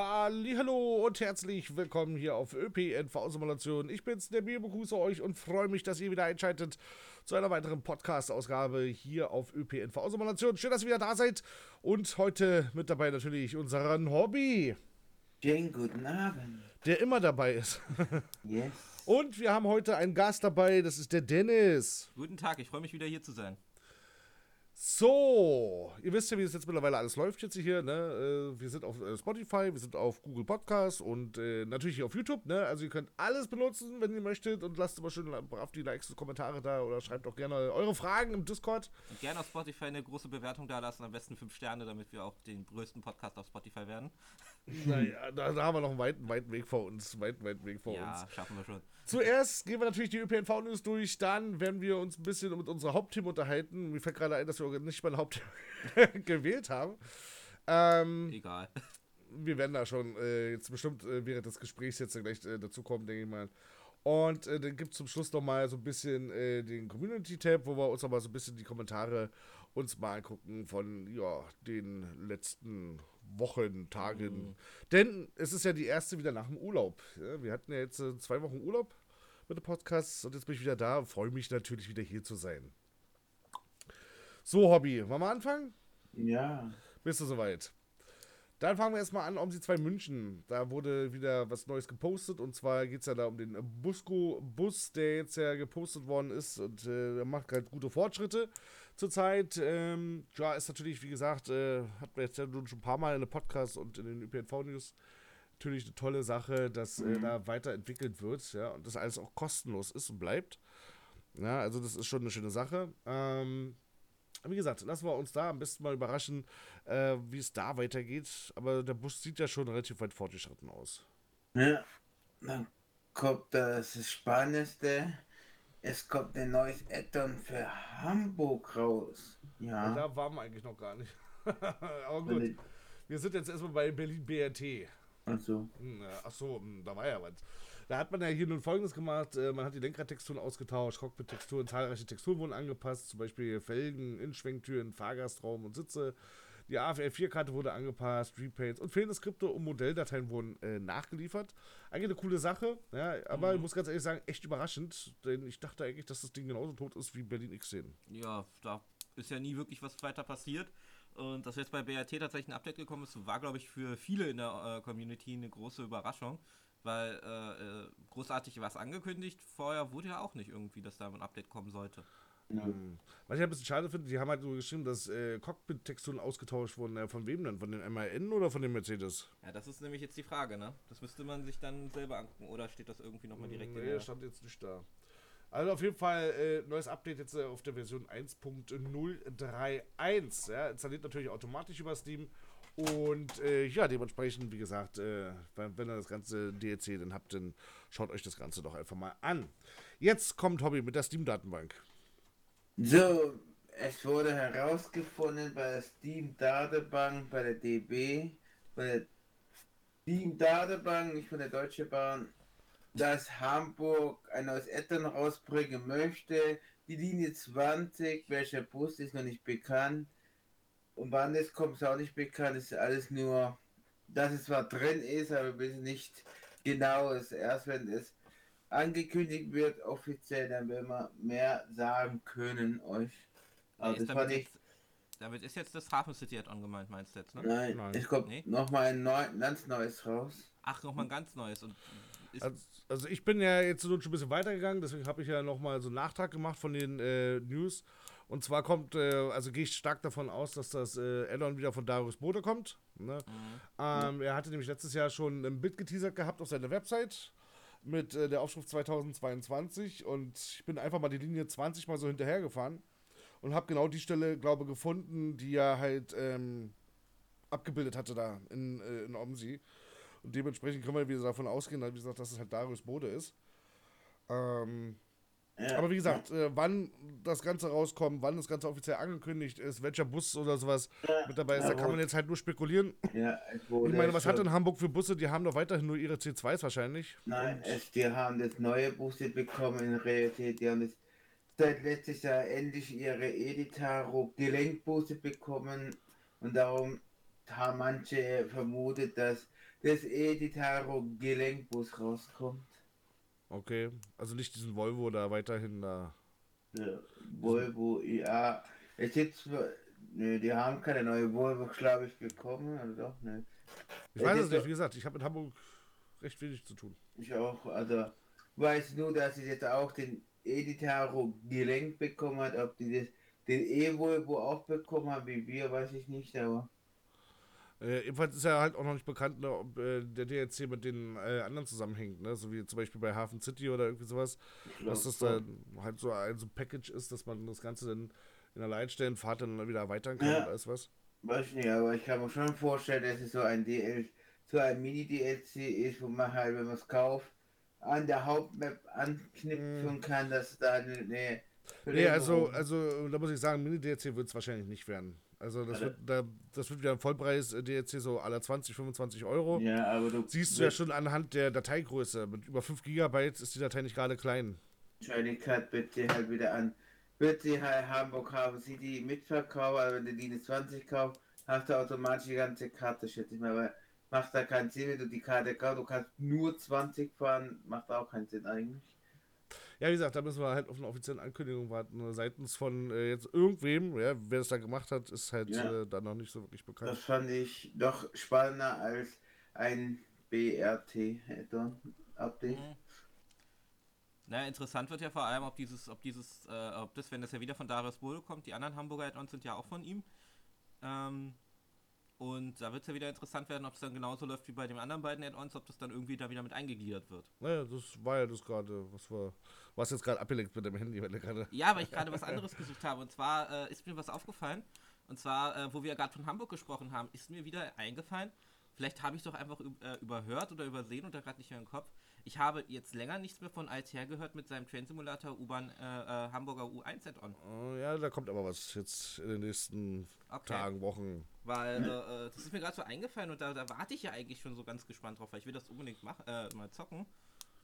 Hallo und herzlich willkommen hier auf ÖPNV-Simulation. Ich bin's, der Bier, begrüße euch und freue mich, dass ihr wieder einschaltet zu einer weiteren Podcast-Ausgabe hier auf ÖPNV-Simulation. Schön, dass ihr wieder da seid und heute mit dabei natürlich unseren Hobby. Schönen guten Abend. Der immer dabei ist. Yes. Und wir haben heute einen Gast dabei, das ist der Dennis. Guten Tag, ich freue mich wieder hier zu sein. So, ihr wisst ja, wie das jetzt mittlerweile alles läuft jetzt hier, ne? Äh, Wir sind auf äh, Spotify, wir sind auf Google Podcasts und äh, natürlich hier auf YouTube, ne? Also ihr könnt alles benutzen, wenn ihr möchtet und lasst immer schön brav die Likes und Kommentare da oder schreibt auch gerne eure Fragen im Discord. Und gerne auf Spotify eine große Bewertung da lassen, am besten 5 Sterne, damit wir auch den größten Podcast auf Spotify werden. Naja, da, da haben wir noch einen weiten, weiten Weg vor uns, weiten, weiten Weg vor ja, uns. schaffen wir schon. Zuerst gehen wir natürlich die ÖPNV-News durch, dann werden wir uns ein bisschen mit unserem Hauptteam unterhalten. Mir fällt gerade ein, dass wir nicht mein Hauptteam gewählt haben. Ähm, Egal. wir werden da schon äh, jetzt bestimmt äh, während des Gesprächs jetzt gleich äh, dazu kommen, denke ich mal. Und äh, dann gibt es zum Schluss nochmal so ein bisschen äh, den Community-Tab, wo wir uns aber so ein bisschen die Kommentare uns mal angucken von ja, den letzten Wochen, Tagen. Denn es ist ja die erste wieder nach dem Urlaub. Ja, wir hatten ja jetzt äh, zwei Wochen Urlaub mit dem Podcast und jetzt bin ich wieder da und freue mich natürlich wieder hier zu sein. So, Hobby, wollen wir anfangen? Ja. Bist du soweit? Dann fangen wir erstmal an um die zwei München. Da wurde wieder was Neues gepostet und zwar geht es ja da um den Busco-Bus, der jetzt ja gepostet worden ist und äh, der macht halt gute Fortschritte zurzeit. Ähm, ja, ist natürlich, wie gesagt, äh, hat man jetzt ja schon ein paar Mal in den Podcast und in den ÖPNV-News natürlich eine tolle Sache, dass äh, da weiterentwickelt wird, ja, und das alles auch kostenlos ist und bleibt. Ja, also das ist schon eine schöne Sache. Ähm, wie gesagt, lassen wir uns da am besten mal überraschen, äh, wie es da weitergeht. Aber der Bus sieht ja schon relativ weit fortgeschritten aus. ja. Dann kommt das Spannendste. Es kommt ein neues Addon für Hamburg raus. Und Ja. da waren wir eigentlich noch gar nicht. Aber gut, wir sind jetzt erstmal bei Berlin BRT. Also, Hm, ja, Ach so, hm, da war ja was. Da hat man ja hier nun folgendes gemacht: äh, Man hat die Lenkradtexturen ausgetauscht, Cockpit-Texturen, zahlreiche Texturen wurden angepasst, zum Beispiel Felgen, Innenschwenktüren, Fahrgastraum und Sitze. Die AFR4-Karte wurde angepasst, Repaints und fehlende Skripte und Modelldateien wurden äh, nachgeliefert. Eigentlich eine coole Sache, ja, aber ich muss ganz ehrlich sagen, echt überraschend, denn ich dachte eigentlich, dass das Ding genauso tot ist wie Berlin X10. Ja, da ist ja nie wirklich was weiter passiert. Und dass jetzt bei BRT tatsächlich ein Update gekommen ist, war, glaube ich, für viele in der äh, Community eine große Überraschung. Weil äh, äh, großartig was angekündigt. Vorher wurde ja auch nicht irgendwie, dass da ein Update kommen sollte. Hm. Was ich ein bisschen schade finde, die haben halt so geschrieben, dass äh, Cockpit-Texturen ausgetauscht wurden. Äh, von wem denn? Von den MAN oder von den Mercedes? Ja, das ist nämlich jetzt die Frage, ne? Das müsste man sich dann selber angucken. Oder steht das irgendwie nochmal direkt in Nee, der... stand jetzt nicht da. Also auf jeden Fall äh, neues Update jetzt äh, auf der Version 1.031. Ja, installiert natürlich automatisch über Steam. Und äh, ja, dementsprechend, wie gesagt, äh, wenn, wenn ihr das ganze DLC dann habt, dann schaut euch das Ganze doch einfach mal an. Jetzt kommt Hobby mit der Steam-Datenbank. So, es wurde herausgefunden bei der Steam-Datenbank, bei der DB, bei der Steam-Datenbank, nicht von der Deutsche Bahn, dass Hamburg ein neues Addon rausbringen möchte. Die Linie 20, welcher Bus ist noch nicht bekannt. Und wann es kommt, ist auch nicht bekannt. Es ist alles nur, dass es zwar drin ist, aber wir wissen nicht genau. Es erst wenn es angekündigt wird, offiziell, dann werden wir mehr sagen können euch. Nee, Also fand damit, ich, jetzt, damit ist jetzt das Hafen City Add-on gemeint, meinst du jetzt, ne? nein, Nein. es kommt Nee? nochmal ein neu, ganz neues raus. Ach, nochmal ein ganz neues. Und ist, Also, also ich bin ja jetzt so schon ein bisschen weitergegangen, deswegen habe ich ja nochmal so einen Nachtrag gemacht von den äh, News. Und zwar kommt, äh, also gehe ich stark davon aus, dass das äh, Addon wieder von Darius Bode kommt. Ne? Ähm, er hatte nämlich letztes Jahr schon ein Bild geteasert gehabt auf seiner Website mit äh, der Aufschrift 2022 und ich bin einfach mal die Linie 20 mal so hinterhergefahren und habe genau die Stelle, glaube gefunden, die er halt ähm, abgebildet hatte da in, äh, in Omsi. Und dementsprechend können wir wieder davon ausgehen, wie gesagt, dass es halt Darius Bode ist. Ähm, Ja, aber wie gesagt, äh, wann das Ganze rauskommt, wann das Ganze offiziell angekündigt ist, welcher Bus oder sowas mit dabei ist, da kann man jetzt halt nur spekulieren. ja, Ich meine, was hat denn Hamburg für Busse? Die haben doch weiterhin nur ihre C2s wahrscheinlich. Nein, es, die haben das neue Busse bekommen in Realität. Die haben das seit letztes Jahr endlich ihre Editaro Gelenkbusse bekommen und darum haben manche vermutet, dass das Editaro Gelenkbus rauskommt. Okay, also nicht diesen Volvo da weiterhin da. Ja, Volvo, ja. Es jetzt, ne, die haben keine neue Volvo, glaube ich, bekommen, oder doch, ne. Ich weiß es nicht, wie gesagt, ich habe in Hamburg recht wenig zu tun. Ich auch, also weiß nur, dass sie jetzt auch den Editaro Gelenk bekommen hat, ob die das, den E-Volvo auch bekommen haben, wie wir, weiß ich nicht, aber. Äh, ebenfalls ist ja halt auch noch nicht bekannt, ne, ob äh, der DLC mit den äh, anderen zusammenhängt, ne? So wie zum Beispiel bei Hafen City oder irgendwie sowas. Dass das dann halt so ein so Package ist, dass man das Ganze dann in der Leitstellenfahrt dann wieder erweitern kann Ja. oder alles was. Weiß ich nicht, aber ich kann mir schon vorstellen, dass es so ein DL, so ein Mini-DLC ist, wo man halt, wenn man es kauft, an der Hauptmap anknüpfen kann, dass da eine, eine Nee, also, also da muss ich sagen, Mini-DLC wird es wahrscheinlich nicht werden. Also das Alle- wird, da, das wird wieder ein Vollpreis-DLC, so aller 20, 25 Euro. Ja, aber du Siehst du ja schon anhand der Dateigröße. Mit über 5 GB ist die Datei nicht gerade klein. Wahrscheinlichkeit wird sie halt wieder an. Wird sie halt Hamburg Hafen City mitverkaufen, aber wenn du die 20 kaufst, hast du automatisch die ganze Karte, schätze ich mal, weil macht da keinen Sinn, wenn du die Karte kaufst, du kannst nur 20 fahren, macht auch keinen Sinn eigentlich. Ja, wie gesagt, da müssen wir halt auf eine offizielle Ankündigung warten. Seitens von äh, jetzt irgendwem, ja, wer es da gemacht hat, ist halt Ja. äh, da noch nicht so wirklich bekannt. Das fand ich doch spannender als ein BRT-Add-on-Update. Mhm. Naja, interessant wird ja vor allem, ob dieses, ob dieses, äh, ob das, wenn das ja wieder von Darius Bohle kommt, die anderen Hamburger Add-ons sind ja auch von ihm. Ähm, und da wird es ja wieder interessant werden, ob es dann genauso läuft wie bei den anderen beiden Add-ons, ob das dann irgendwie da wieder mit eingegliedert wird. Naja, das war ja das gerade, was war. Was jetzt gerade abgelenkt mit dem Handy, weil gerade. Ja, weil ich gerade was anderes gesucht habe. Und zwar äh, ist mir was aufgefallen. Und zwar, äh, wo wir gerade von Hamburg gesprochen haben, ist mir wieder eingefallen. Vielleicht habe ich doch einfach äh, überhört oder übersehen oder gerade nicht mehr im Kopf. Ich habe jetzt länger nichts mehr von Altair gehört mit seinem Train Simulator U-Bahn äh, äh, Hamburger U1 Add-on. Oh, ja, da kommt aber was jetzt in den nächsten Okay. Tagen, Wochen. Weil äh, äh, das ist mir gerade so eingefallen und da, da warte ich ja eigentlich schon so ganz gespannt drauf, weil ich will das unbedingt mach, äh, mal zocken.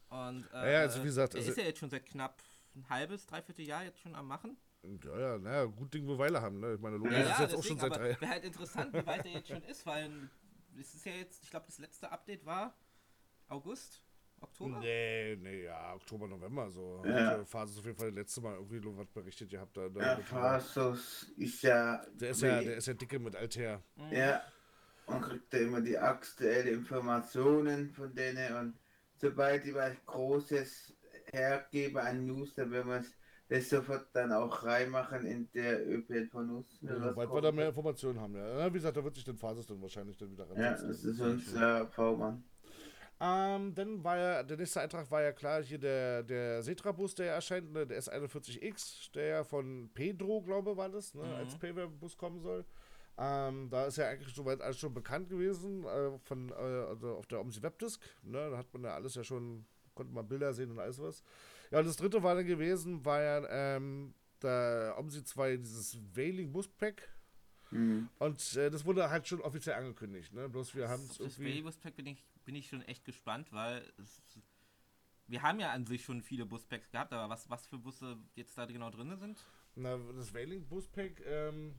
Und äh, Ja, also wie gesagt, der also- ist ja jetzt schon seit knapp ein halbes, dreiviertel Jahr jetzt schon am Machen. Ja, ja, naja, gut Ding, wo Weile haben, ne? Ich meine, Logo Ja, ist ja, jetzt auch schon deswegen, seit drei wäre halt interessant, wie weit er jetzt schon ist, weil es ist ja jetzt, ich glaube, das letzte Update war August, Oktober. Nee, nee, ja, Oktober, November so. Ja. Hat, äh, Phase auf jeden Fall letzte Mal irgendwie nur was berichtet gehabt. Da, da Ja, Fasos ist ja. der ist ja, der ist ja dicke mit Altair. Ja, und kriegt da immer die aktuelle Informationen von denen und sobald die was Großes hergeben an News, dann werden wir es das sofort dann auch reinmachen in der ÖPN von uns. wenn was Sobald wir da mehr Informationen haben, ja. ja. Wie gesagt, da wird sich den Phases dann wahrscheinlich dann wieder Ja, ransetzen. das ist unser V-Mann. Ähm, dann war ja, der nächste Eintrag war ja klar, hier der, der Setra-Bus, der erscheint, ne, der S41X, der ja von Pedro, glaube war das, ne, Mhm. als Payware-Bus kommen soll. Ähm, da ist ja eigentlich soweit alles schon bekannt gewesen, äh, von, äh, also auf der OMSI Webdisk, ne, da hat man ja alles ja schon, konnte man Bilder sehen und alles was. Ja, und das dritte war dann gewesen, war ja, ähm, der OMSI 2, dieses Wailing Bus Pack. Mhm. Und äh, das wurde halt schon offiziell angekündigt, ne? Bloß wir haben es Auf das irgendwie. Baby Pack bin ich, bin ich schon echt gespannt, weil es, wir haben ja an sich schon viele Buspacks gehabt, aber was, was für Busse jetzt da genau drin sind? Na, das Wailing Bus Pack, ähm,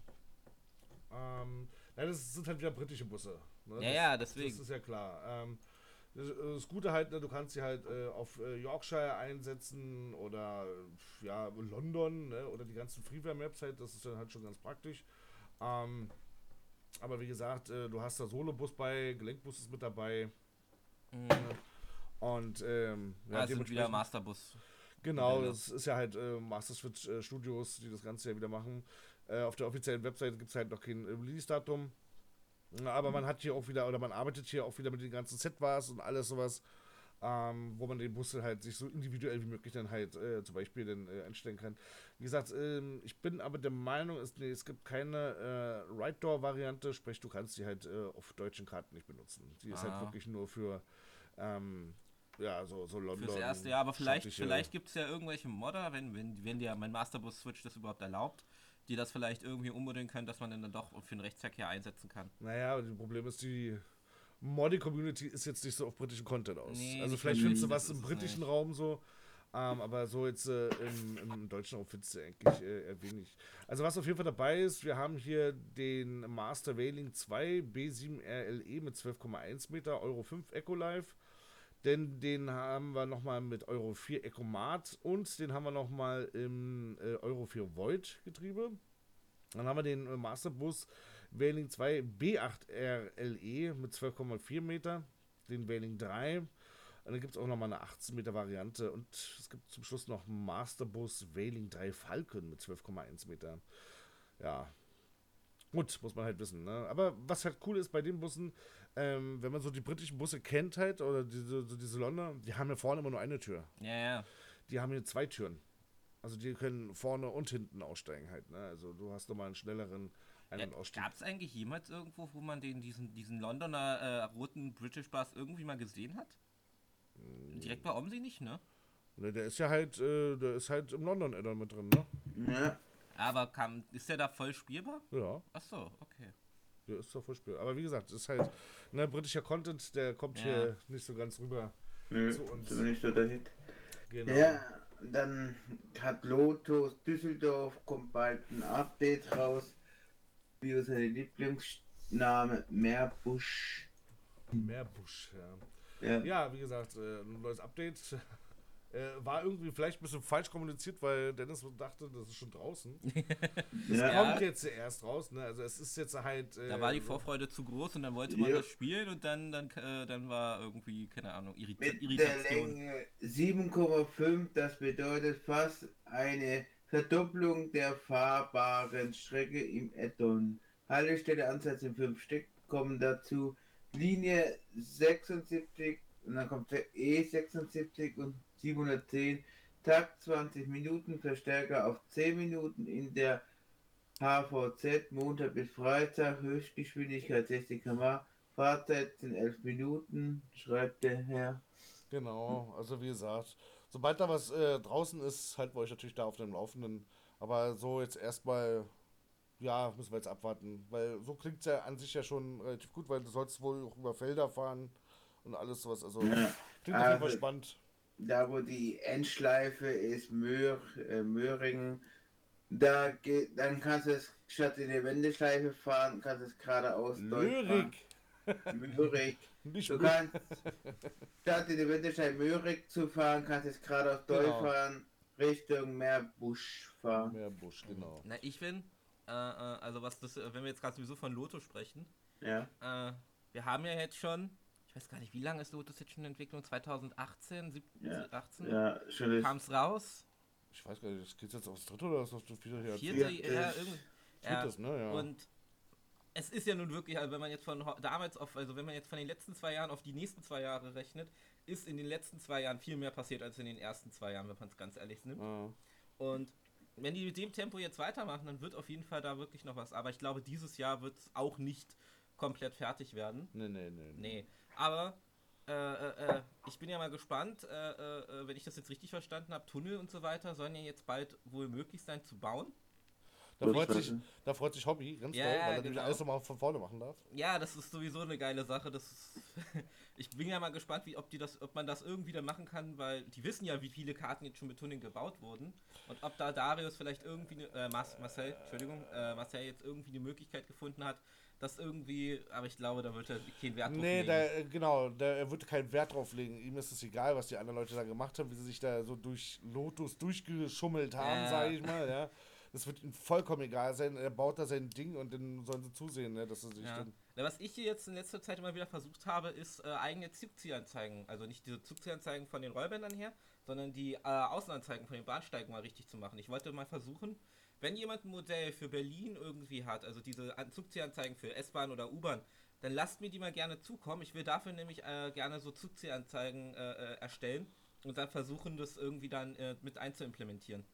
ähm, ja, das sind halt wieder britische Busse. Ne? Ja, das, ja, deswegen. Das ist ja klar. Ähm, das, das Gute halt, ne, du kannst sie halt äh, auf äh, Yorkshire einsetzen oder ja, London ne, oder die ganzen Freeware-Maps halt, das ist dann halt schon ganz praktisch. Ähm, aber wie gesagt, äh, du hast da Solobus bei, Gelenkbus ist mit dabei Mhm. und ähm, Ja, sind wieder Masterbus. Genau, das ist ja halt äh, Master Switch äh, Studios, die das Ganze ja wieder machen. Äh, auf der offiziellen Webseite gibt es halt noch kein äh, Release-Datum. Aber man hat hier auch wieder, oder man arbeitet hier auch wieder mit den ganzen Setbars und alles sowas, ähm, wo man den Bus halt sich so individuell wie möglich dann halt äh, zum Beispiel dann äh, einstellen kann. Wie gesagt, ähm, ich bin aber der Meinung, es, nee, es gibt keine äh, Right-Door-Variante, sprich du kannst die halt äh, auf deutschen Karten nicht benutzen. Die ist Ah. halt wirklich nur für ähm, ja, so, so London. Fürs erste Jahr, aber vielleicht, vielleicht gibt es ja irgendwelche Modder, wenn, wenn, wenn dir mein Masterbus-Switch das überhaupt erlaubt, die das vielleicht irgendwie ummodeln können, dass man dann doch für den Rechtsverkehr einsetzen kann. Naja, das Problem ist, die Modding-Community ist jetzt nicht so auf britischen Content aus. Nee, also vielleicht findest du was im britischen nicht. Raum so. Ähm, aber so jetzt äh, im, im deutschen Raum findest du eigentlich äh, eher wenig. Also was auf jeden Fall dabei ist, wir haben hier den Master Whaling 2 B7 RLE mit 12,1 Meter, Euro 5 Ecolife. Denn den haben wir nochmal mit Euro 4 Ecomat und den haben wir nochmal im äh, Euro 4 Void Getriebe. Dann haben wir den äh, Masterbus Whaling 2 B8 RLE mit 12,4 Meter, den Whaling 3. Und dann gibt es auch nochmal eine 18 Meter Variante und es gibt zum Schluss noch Masterbus Whaling 3 Falcon mit 12,1 Meter. Ja, gut, muss man halt wissen. Ne? Aber was halt cool ist bei den Bussen, ähm, wenn man so die britischen Busse kennt halt, oder diese, so diese Londoner, die haben ja vorne immer nur eine Tür. Ja, ja. Die haben hier zwei Türen. Also die können vorne und hinten aussteigen halt. Ne? Also du hast nochmal einen schnelleren Ja, Ausstieg. Gab es eigentlich jemals irgendwo, wo man den, diesen, diesen Londoner äh, roten British Bus irgendwie mal gesehen hat? Hm. Direkt bei Omsi nicht, ne? Ne, der ist ja halt, äh, der ist halt im London Addon mit drin, ne? Ja, Aber kam, ist der da voll spielbar? Ja, Ach so, okay. der ist doch voll spiel. Aber wie gesagt, ist halt, ne, britischer Content, der kommt Ja. hier nicht so ganz rüber. nö, Zu uns. so nicht so der Hit. Genau. Ja, dann hat Lotus Düsseldorf, kommt bald ein Update raus. Wie ist seine Lieblingsname? Meerbusch. Meerbusch, ja. Ja, Ja, wie gesagt, äh, ein neues Update. Äh, war irgendwie vielleicht ein bisschen falsch kommuniziert, weil Dennis dachte, das ist schon draußen. ja. Kommt jetzt erst raus, ne? Also es ist jetzt halt. Äh, Da war die Vorfreude zu groß und dann wollte man Ja. das spielen und dann, dann, äh, dann war irgendwie, keine Ahnung, Irrit mit der Irritation. Länge 7,5, das bedeutet fast eine Verdopplung der fahrbaren Strecke im Eddon. Haltestelle Ansatz in 5 Stück kommen dazu. Linie 76 und dann kommt der E76 und 710. Takt 20 Minuten, Verstärker auf 10 Minuten in der HVZ, Montag bis Freitag, Höchstgeschwindigkeit 60 km/h, Fahrzeit sind 11 Minuten, schreibt der Herr. Genau, also wie gesagt, sobald da was äh, draußen ist, halten wir euch natürlich da auf dem Laufenden. Aber so jetzt erstmal, ja, müssen wir jetzt abwarten. Weil so klingt es ja an sich ja schon relativ gut, weil du sollst wohl auch über Felder fahren und alles sowas. Also Ja. klingt auf jeden Fall Also- spannend. da wo die Endschleife ist, Möhr, äh, Möhringen, da geht, dann kannst du es statt in die Wendeschleife fahren, kannst du es geradeaus durchfahren. Möhrig. Nicht Du kannst statt in die Wendeschleife Möhrig zu fahren, kannst du es geradeaus Genau. durchfahren, Richtung Meerbusch fahren. Meerbusch, genau. Na, ich bin, äh, äh, also was das, äh, wenn wir jetzt gerade sowieso von Loto sprechen, Ja. äh, wir haben ja jetzt schon, ich weiß gar nicht, wie lange ist Lotus jetzt schon in Entwicklung? 2018, 17, Ja. 18? Ja, schon Kam es raus? Ich weiß gar nicht, das geht jetzt aufs dritte oder ist das noch wieder her? Vierte, ja, irgendwie. Ja, Viertes, ne? Ja. Und es ist ja nun wirklich, also wenn man jetzt von damals auf, also wenn man jetzt von den letzten zwei Jahren auf die nächsten zwei Jahre rechnet, ist in den letzten zwei Jahren viel mehr passiert als in den ersten zwei Jahren, wenn man es ganz ehrlich nimmt. Ah. Und wenn die mit dem Tempo jetzt weitermachen, dann wird auf jeden Fall da wirklich noch was. Aber ich glaube, dieses Jahr wird es auch nicht komplett fertig werden. Nee, nee, nee. Nee. Aber äh, äh, äh, ich bin ja mal gespannt, äh, äh, äh, wenn ich das jetzt richtig verstanden habe, Tunnel und so weiter sollen ja jetzt bald wohl möglich sein zu bauen. Da freut, sich, da freut sich Hobby ganz Ja, doll, ja, weil er nämlich genau. alles nochmal von vorne machen darf. Ja, das ist sowieso eine geile Sache. Das ist ich bin ja mal gespannt, wie, ob, die das, ob man das irgendwie dann machen kann, weil die wissen ja, wie viele Karten jetzt schon mit Tuning gebaut wurden. Und ob da Darius vielleicht irgendwie, ne, äh, Mar Marcel, Entschuldigung, äh, Marcel jetzt irgendwie eine Möglichkeit gefunden hat, das irgendwie, aber ich glaube, da wird er keinen Wert drauf Nee, legen. da, äh, genau, da, er wird keinen Wert drauf legen. Ihm ist es egal, was die anderen Leute da gemacht haben, wie sie sich da so durch Lotus durchgeschummelt haben, Ja. sage ich mal, ja. Das wird ihm vollkommen egal sein. Er baut da sein Ding und dann sollen sie zusehen, ne, dass er sich Ja. dann. Na, was ich hier jetzt in letzter Zeit immer wieder versucht habe, ist äh, eigene Zugziehanzeigen. Also nicht diese Zugziehanzeigen von den Rollbändern her, sondern die äh, Außenanzeigen von den Bahnsteigen mal richtig zu machen. Ich wollte mal versuchen, wenn jemand ein Modell für Berlin irgendwie hat, also diese An- Zugziehanzeigen für S-Bahn oder U-Bahn, dann lasst mir die mal gerne zukommen. Ich will dafür nämlich äh, gerne so Zugziehanzeigen äh, äh, erstellen und dann versuchen, das irgendwie dann äh, mit einzuimplementieren.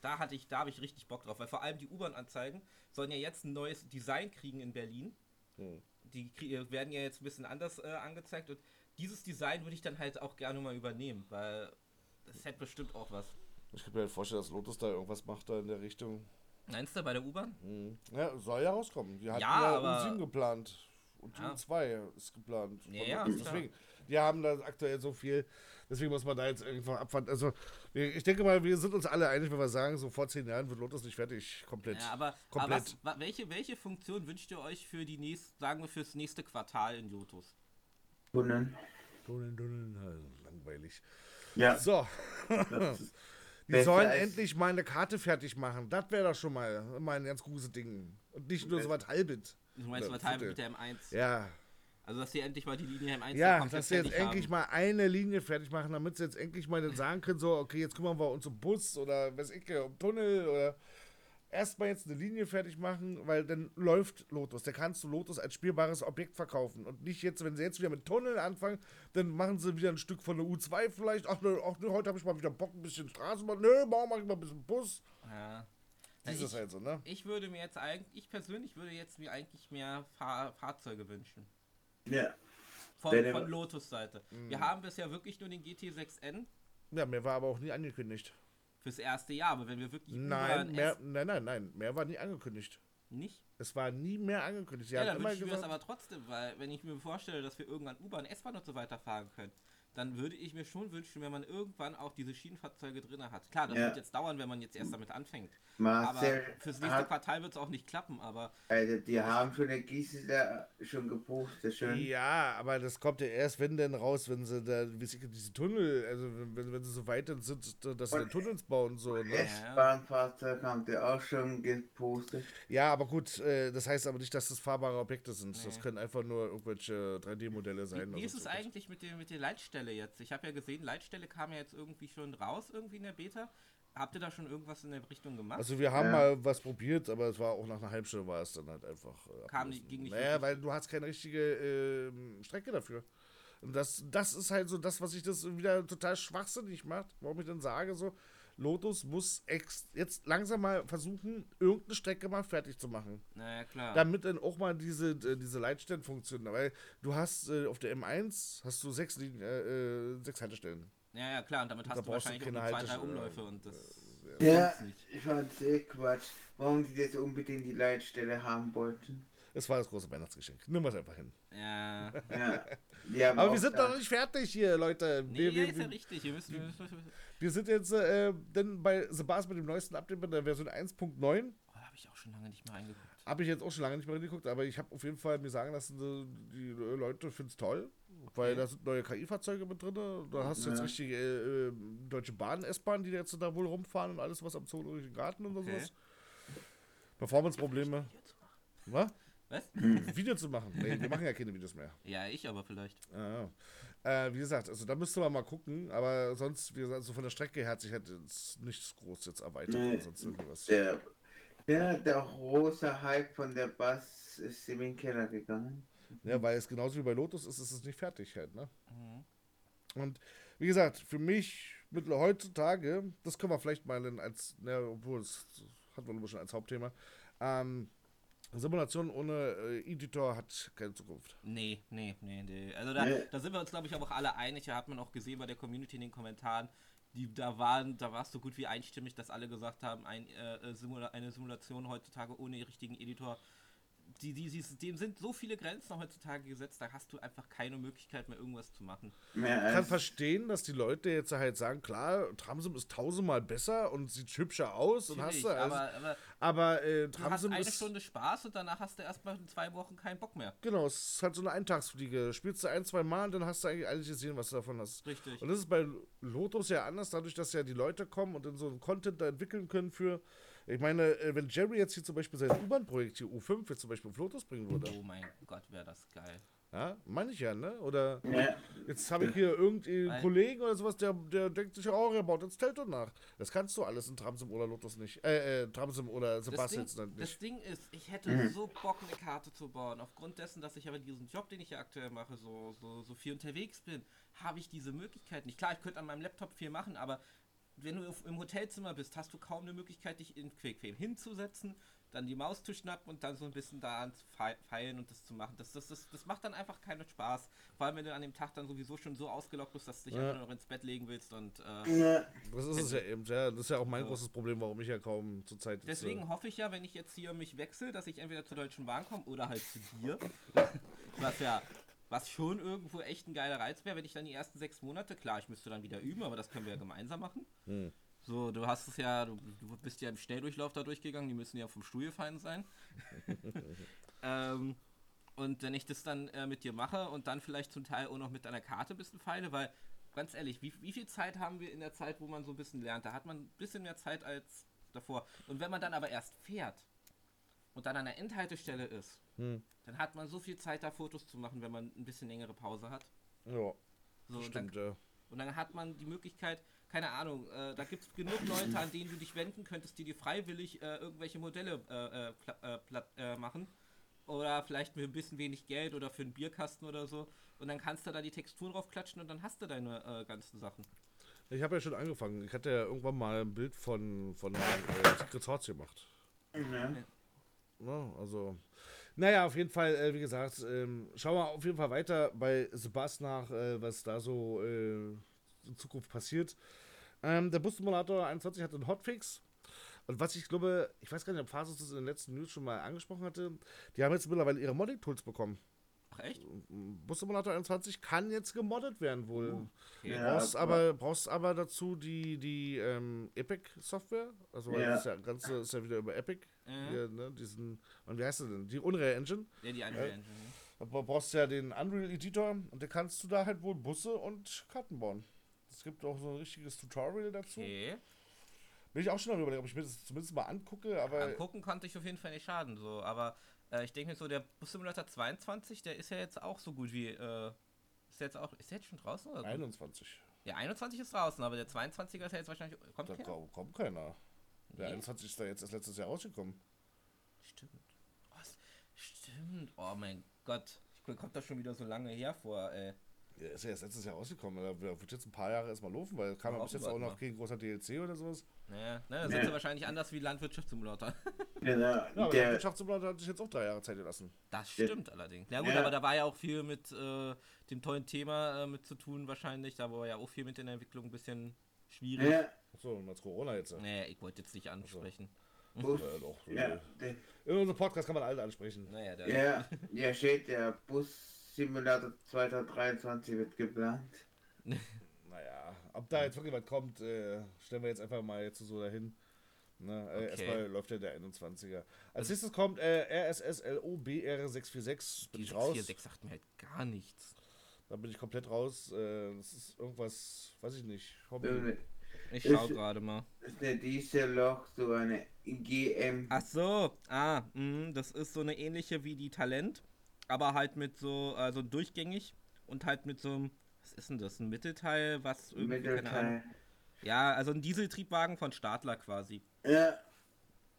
Da hatte ich, da habe ich richtig Bock drauf, weil vor allem die U-Bahn-Anzeigen sollen ja jetzt ein neues Design kriegen in Berlin Hm. die krie- werden ja jetzt ein bisschen anders äh, angezeigt und dieses Design würde ich dann halt auch gerne mal übernehmen, weil das hätte bestimmt auch was. Ich kann mir halt vorstellen, dass Lotus da irgendwas macht da in der Richtung. Meinst du bei der U-Bahn? Hm. Ja, soll ja rauskommen. Die hatten Ja, ja, aber- U7 geplant. Und Ja. U2 ist geplant. Ja, ja. Deswegen, die haben da aktuell so viel. Deswegen muss man da jetzt irgendwann abwarten. Also, ich denke mal, wir sind uns alle einig, wenn wir sagen, so vor zehn Jahren wird Lotus nicht fertig. Komplett. Ja, aber, aber Komplett. was, wa- welche, welche Funktion wünscht ihr euch für die nächste, sagen wir fürs nächste Quartal in Lotus? Tunneln. Tunneln, tunneln, äh, langweilig. Ja. So, die sollen endlich mal eine Karte fertig machen. Das wäre doch schon mal, mal ein ganz großes Ding. Und nicht nur so was halbes. Du meinst verteilen Viertel. mit der M1? Ja, Also, dass sie endlich mal die Linie M1 ja, komplett dass sie jetzt endlich haben. mal eine Linie fertig machen, damit sie jetzt endlich mal dann sagen können, so, okay, jetzt kümmern wir uns um Bus oder weiß ich, um Tunnel oder erstmal jetzt eine Linie fertig machen, weil dann läuft Lotus. Da kannst du Lotus als spielbares Objekt verkaufen. Und nicht jetzt, wenn sie jetzt wieder mit Tunnel anfangen, dann machen sie wieder ein Stück von der U2 vielleicht. Ach ne, ach, ne heute habe ich mal wieder Bock, ein bisschen Straßenbahn. Nö, morgen mache ich mal ein bisschen Bus. Ja. Das Ja, ist ich, halt so, ne? ich würde mir jetzt eigentlich, ich persönlich würde jetzt mir eigentlich mehr Fahr Fahrzeuge wünschen. Ja. Von, von Lotus Seite. Mhm. Wir haben bisher wirklich nur den GT6N Ja, mehr war aber auch nie angekündigt. fürs erste Jahr, aber wenn wir wirklich über Nein, ein mehr, S nein, nein, nein, mehr war nie angekündigt. nicht, Es war nie mehr angekündigt. Sie ja, dann immer ich mir das gesagt, aber trotzdem, weil wenn ich mir vorstelle, dass wir irgendwann U-Bahn, S-Bahn und so weiter fahren können, dann würde ich mir schon wünschen, wenn man irgendwann auch diese Schienenfahrzeuge drin hat. Klar, das Ja. wird jetzt dauern, wenn man jetzt erst damit anfängt. Marcel aber fürs nächste hat, Quartal wird es auch nicht klappen, aber also die haben schon der Gisela schon gepostet, schon. Ja, aber das kommt ja erst, wenn denn raus, wenn sie da, wie sie diese Tunnel, also wenn, wenn sie so weit sind, dass sie Und- da Tunnels bauen so, ne? S-Bahn-Fahrzeug haben die auch schon gepostet. Ja, aber gut, äh, das heißt aber nicht, dass das fahrbare Objekte sind. Das Nee. können einfach nur irgendwelche 3D-Modelle sein. Wie, wie ist es so. eigentlich mit, dem, mit der Leitstelle jetzt? Ich habe ja gesehen, Leitstelle kam ja jetzt irgendwie schon raus, irgendwie in der Beta. Habt ihr da schon irgendwas in der Richtung gemacht? Also wir haben Ja. mal was probiert, aber es war auch nach einer halben Stunde war es dann halt einfach. Äh, Kam nicht- ging nicht Naja, weil du hast keine richtige ähm, Strecke dafür. Und das, das ist halt so das, was ich das wieder total schwachsinnig macht, warum ich dann sage so, Lotus muss ex jetzt langsam mal versuchen, irgendeine Strecke mal fertig zu machen. naja, klar. Damit dann auch mal diese, äh, diese Leitstellen funktionieren. Weil du hast äh, auf der M1 hast du sechs, Linien, äh, äh, sechs Haltestellen. ja, ja, klar. Und damit Da hast du brauchst du wahrscheinlich keine irgendwie zwei, drei. Umläufe und das. Ja, ich fand's eh Quatsch, warum die das unbedingt die Leitstelle haben wollten. Das war das große Weihnachtsgeschenk. Nimm es einfach hin. Ja. Ja. Haben Aber auch wir sind da- noch nicht fertig hier, Leute. Nee, wir, ja, wir, ist ja wir, richtig. Ihr müsst, wir müssen, oh, wir sind jetzt äh, dann bei Sebas mit dem neuesten Update mit der Version 1.9. da habe ich auch schon lange nicht mehr reingeguckt. Habe ich jetzt auch schon lange nicht mehr geguckt, aber ich habe auf jeden Fall mir sagen lassen, die, die Leute finden es toll, weil Okay. da sind neue KI-Fahrzeuge mit drin. Da hast du jetzt Ja. richtige äh, äh, Deutsche Bahn, S-Bahn, die jetzt da wohl rumfahren und alles, was am Zoologischen Garten und Okay. sowas. Performance-Probleme. Was? Was? Video zu machen? Nee, wir machen ja keine Videos mehr. Ja, ich aber vielleicht. Ja. Äh, wie gesagt, also da müsste man mal gucken, aber sonst, wie gesagt, so von der Strecke her hat sich halt jetzt nichts groß jetzt erweitert Nee. sonst irgendwas. Der, ja, der große Hype von der Bass ist in den Keller gegangen. Ja, weil es genauso wie bei Lotus ist, ist es nicht fertig halt, ne? Mhm. Und wie gesagt, für mich mit heutzutage, das können wir vielleicht mal in als, ne, obwohl es wir nur schon als Hauptthema, ähm, Simulation ohne äh, Editor hat keine Zukunft. Nee, nee, nee, nee. Also da, Nee. da sind wir uns, glaube ich, auch alle einig. Da hat man auch gesehen bei der Community in den Kommentaren. Die, da waren, da war es so gut wie einstimmig, dass alle gesagt haben, ein, äh, äh, Simula eine Simulation heutzutage ohne richtigen Editor. Die, die, die, dem sind so viele Grenzen heutzutage gesetzt, da hast du einfach keine Möglichkeit mehr irgendwas zu machen. Ich kann verstehen, dass die Leute jetzt halt sagen, klar, Tramsim ist tausendmal besser und sieht hübscher aus und hast du alles. aber, aber Aber äh, du hast eine ist. Stunde Spaß und danach hast du erstmal in zwei Wochen keinen Bock mehr. Genau, es ist halt so eine Eintagsfliege. Spielst du ein, zwei Mal und dann hast du eigentlich alles gesehen, was du davon hast. Richtig. Und das ist bei Lotus ja anders, dadurch, dass ja die Leute kommen und dann so einen Content da entwickeln können für. Ich meine, äh, wenn Jerry jetzt hier zum Beispiel sein U-Bahn-Projekt hier U5 jetzt zum Beispiel auf Lotus bringen würde, Oh mein Gott, wäre das geil. ja, meine ich ja, ne? Oder ja, jetzt habe ich hier irgendeinen Weil- Kollegen oder sowas, der, der denkt sich, oh, er baut jetzt Telto nach. Das kannst du alles in Tramsim oder Lotus nicht. Äh, äh, Tramsim oder Das Sebastian Ding, dann das nicht. Ding ist, ich hätte so Bock, eine Karte zu bauen. Aufgrund dessen, dass ich aber diesen Job, den ich ja aktuell mache, so, so, so viel unterwegs bin, habe ich diese Möglichkeit nicht. Klar, ich könnte an meinem Laptop viel machen, aber wenn du im Hotelzimmer bist, hast du kaum eine Möglichkeit, dich in QuickFrame hinzusetzen, dann die Maus zu schnappen und dann so ein bisschen da ans Fe- Feilen und das zu machen. Das, das, das, das macht dann einfach keinen Spaß. Vor allem, wenn du an dem Tag dann sowieso schon so ausgelockt bist, dass du dich Ja. einfach nur noch ins Bett legen willst und äh, Das ist es ja eben, ja. Das ist ja auch mein So. großes Problem, warum ich ja kaum zur Zeit. jetzt, Deswegen äh, hoffe ich ja, wenn ich jetzt hier mich wechsle, dass ich entweder zur Deutschen Bahn komme oder halt zu dir. Was ja Was schon irgendwo echt ein geiler Reiz wäre, wenn ich dann die ersten sechs Monate, klar, ich müsste dann wieder üben, aber das können wir ja gemeinsam machen. Hm. So, du hast es ja, du, du bist ja im Schnelldurchlauf da durchgegangen, die müssen ja vom Stuhl gefallen sein. ähm, und wenn ich das dann äh, mit dir mache und dann vielleicht zum Teil auch noch mit deiner Karte ein bisschen feile, weil, ganz ehrlich, wie, wie viel Zeit haben wir in der Zeit, wo man so ein bisschen lernt? Da hat man ein bisschen mehr Zeit als davor. Und wenn man dann aber erst fährt und dann an der Endhaltestelle ist, Hm. dann hat man so viel Zeit, da Fotos zu machen, wenn man ein bisschen längere Pause hat. Ja, So, und dann stimmt, ja. und dann hat man die Möglichkeit, keine Ahnung, äh, da gibt es genug Leute, an denen du dich wenden könntest, die dir freiwillig äh, irgendwelche Modelle äh, äh, äh, platt, äh, machen. Oder vielleicht mit ein bisschen wenig Geld oder für einen Bierkasten oder so. Und dann kannst du da die Texturen drauf klatschen und dann hast du deine äh, ganzen Sachen. Ich habe ja schon angefangen. Ich hatte ja irgendwann mal ein Bild von, von äh, Secret Hearts gemacht. Ja. Ne? Also, naja, auf jeden Fall, äh, wie gesagt, ähm, schauen wir auf jeden Fall weiter bei Sebastian nach, äh, was da so äh, in Zukunft passiert. Ähm, der Bus-Simulator 21 hat einen Hotfix. Und was ich glaube, ich weiß gar nicht, ob Fasus das in den letzten News schon mal angesprochen hatte, die haben jetzt mittlerweile ihre Modding-Tools bekommen. Echt? Bus-Simulator 21 kann jetzt gemoddet werden wohl. Okay. Ja. brauchst aber brauchst aber dazu die die ähm, Epic Software also weil Ja. das ja ganze ist ja wieder über Epic hier, ne, diesen und wie heißt der denn die Unreal Engine Ja, die Unreal Engine. ne? da brauchst du ja den Unreal Editor und da kannst du da halt wohl Busse und Karten bauen es gibt auch so ein richtiges Tutorial dazu Okay. bin ich auch schon am überlegen ob ich mir das zumindest mal angucke aber Angucken konnte ich auf jeden Fall nicht schaden, so, aber äh, ich denke mir so, der Bus Simulator 22, der ist ja jetzt auch so gut wie, äh, ist der jetzt auch, ist der jetzt schon draußen oder? 21 Ja, 21 ist draußen, aber der 22er ist ja jetzt wahrscheinlich, kommt da der? kommt, keiner der Nee. 21 ist da jetzt erst letztes Jahr rausgekommen Stimmt. Oh, es- stimmt. Oh mein Gott. Ich kommt das schon wieder so lange her vor, ey. Ist ja erst letztes Jahr rausgekommen. Da wird jetzt ein paar Jahre erstmal laufen, weil kam ja Ja, bis jetzt auch noch kein großer DLC oder sowas. Naja, ne, Nee. sind sie wahrscheinlich anders wie Landwirtschaftssimulator. Genau. Ja, aber der der, Wirtschaftssimulator hat sich jetzt auch drei Jahre Zeit gelassen. Das Ja. stimmt allerdings. Ja gut, Ja. aber da war ja auch viel mit äh, dem tollen Thema äh, mit zu tun wahrscheinlich. Da war ja auch viel mit in der Entwicklung ein bisschen schwierig. ja, Achso, und als Corona jetzt. Ja, Naja, ich wollte jetzt nicht ansprechen. Bus, ja, doch. ja, der, In unserem Podcast kann man alle ansprechen. Naja, der, ja, ja, steht, der Bus-Simulator 2023 wird geplant. Naja, ob da jetzt wirklich was kommt, äh, stellen wir jetzt einfach mal jetzt so dahin. Ne, äh, Okay. Erstmal läuft ja der 21er. Als nächstes kommt äh, RSSLOBR646. Bin die ich raus. 646 sagt mir halt gar nichts. Da bin ich komplett raus. Äh, das ist irgendwas, weiß ich nicht. Hobby. Ist Ich Ist- schau gerade mal. eine Dieselloch, so eine GM. Ach so, ah, mh, das ist so eine ähnliche wie die Talent, aber halt mit so, also durchgängig und halt mit so einem, was ist denn das, ein Mittelteil, was irgendwie, keine Ahnung. Mittelteil. Ja, also ein Dieseltriebwagen von Stadler quasi. Ja,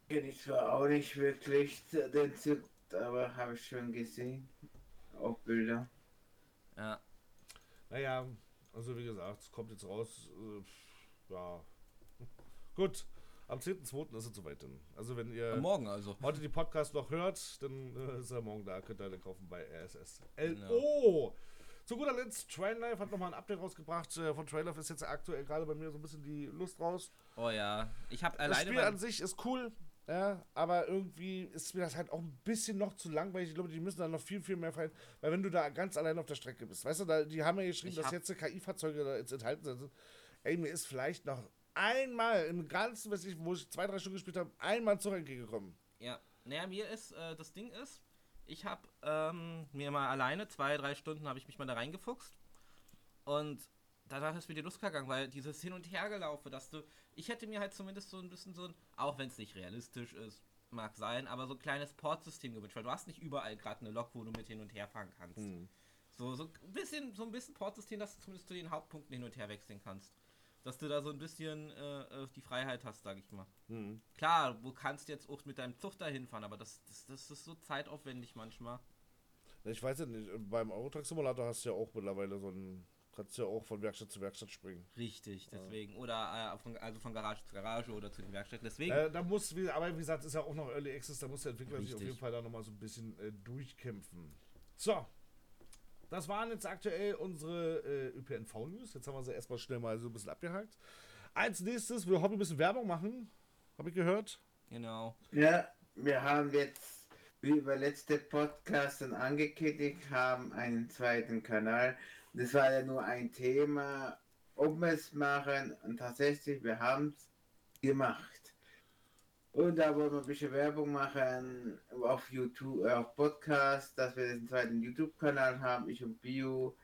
kenne ich zwar auch nicht wirklich den Zug, aber habe ich schon gesehen. Auf Bilder. Ja, Naja, also wie gesagt, es kommt jetzt raus. Äh, ja. Gut. Am 10.2. ist es soweit dann. Also wenn ihr morgen also. heute die Podcast noch hört, dann äh, ist er morgen da. Könnt ihr dann kaufen bei RSS. Genau. LO! Zu guter Letzt, Trainlife hat nochmal ein Update rausgebracht. Äh, Von Trainlife ist jetzt aktuell gerade bei mir so ein bisschen die Lust raus. Oh ja, ich habe Das alleine Spiel beim- an sich ist cool, ja, aber irgendwie ist mir das halt auch ein bisschen noch zu langweilig. Ich glaube, die müssen da noch viel, viel mehr fallen, weil wenn du da ganz allein auf der Strecke bist, weißt du, da, die haben ja geschrieben, dass jetzt KI-Fahrzeuge da jetzt enthalten sind. Ey, mir ist vielleicht noch einmal im ganzen, weiß ich, wo ich zwei, drei Stunden gespielt habe, einmal ein Zug entgegengekommen. Ja, naja, mir ist, äh, das Ding ist, ich habe ähm, mir mal alleine, zwei, drei Stunden habe ich mich mal da reingefuchst und danach ist mir die Lust gegangen, weil dieses Hin- und Hergelaufe, dass du, ich hätte mir halt zumindest so ein bisschen so ein, auch wenn es nicht realistisch ist, mag sein, aber so ein kleines Portsystem gewünscht, weil du hast nicht überall gerade eine Lok, wo du mit hin und her fahren kannst. So, so ein bisschen, so ein bisschen Portsystem, dass du zumindest zu den Hauptpunkten hin und her wechseln kannst. Dass du da so ein bisschen äh, äh, die Freiheit hast, sag ich mal. Klar, du kannst jetzt auch mit deinem Zug dahin fahren, aber das, das, das ist so zeitaufwendig manchmal. Ich weiß ja nicht, beim Eurotruck Simulator hast du ja auch mittlerweile so ein, kannst du ja auch von Werkstatt zu Werkstatt springen. Richtig, deswegen. Oder äh, von, also von Garage zu Garage oder zu den Werkstätten. Deswegen. Äh, da muss, wie- aber wie gesagt, ist ja auch noch Early Access, da muss der Entwickler sich auf Richtig. jeden Fall da nochmal so ein bisschen äh, durchkämpfen. So. Das waren jetzt aktuell unsere äh, ÖPNV-News. Jetzt haben wir sie erstmal schnell mal so ein bisschen abgehakt. Als nächstes, wir hoffen, ein bisschen Werbung machen. Habe ich gehört. genau. Ja, wir haben jetzt wie wir letzte Podcast dann angekündigt haben, einen zweiten Kanal. Das war ja nur ein Thema, ob wir es machen. Und tatsächlich, wir haben es gemacht. Und da wollen wir ein bisschen Werbung machen auf YouTube, äh, auf Podcast, dass wir den zweiten YouTube-Kanal haben. Ich und Bio,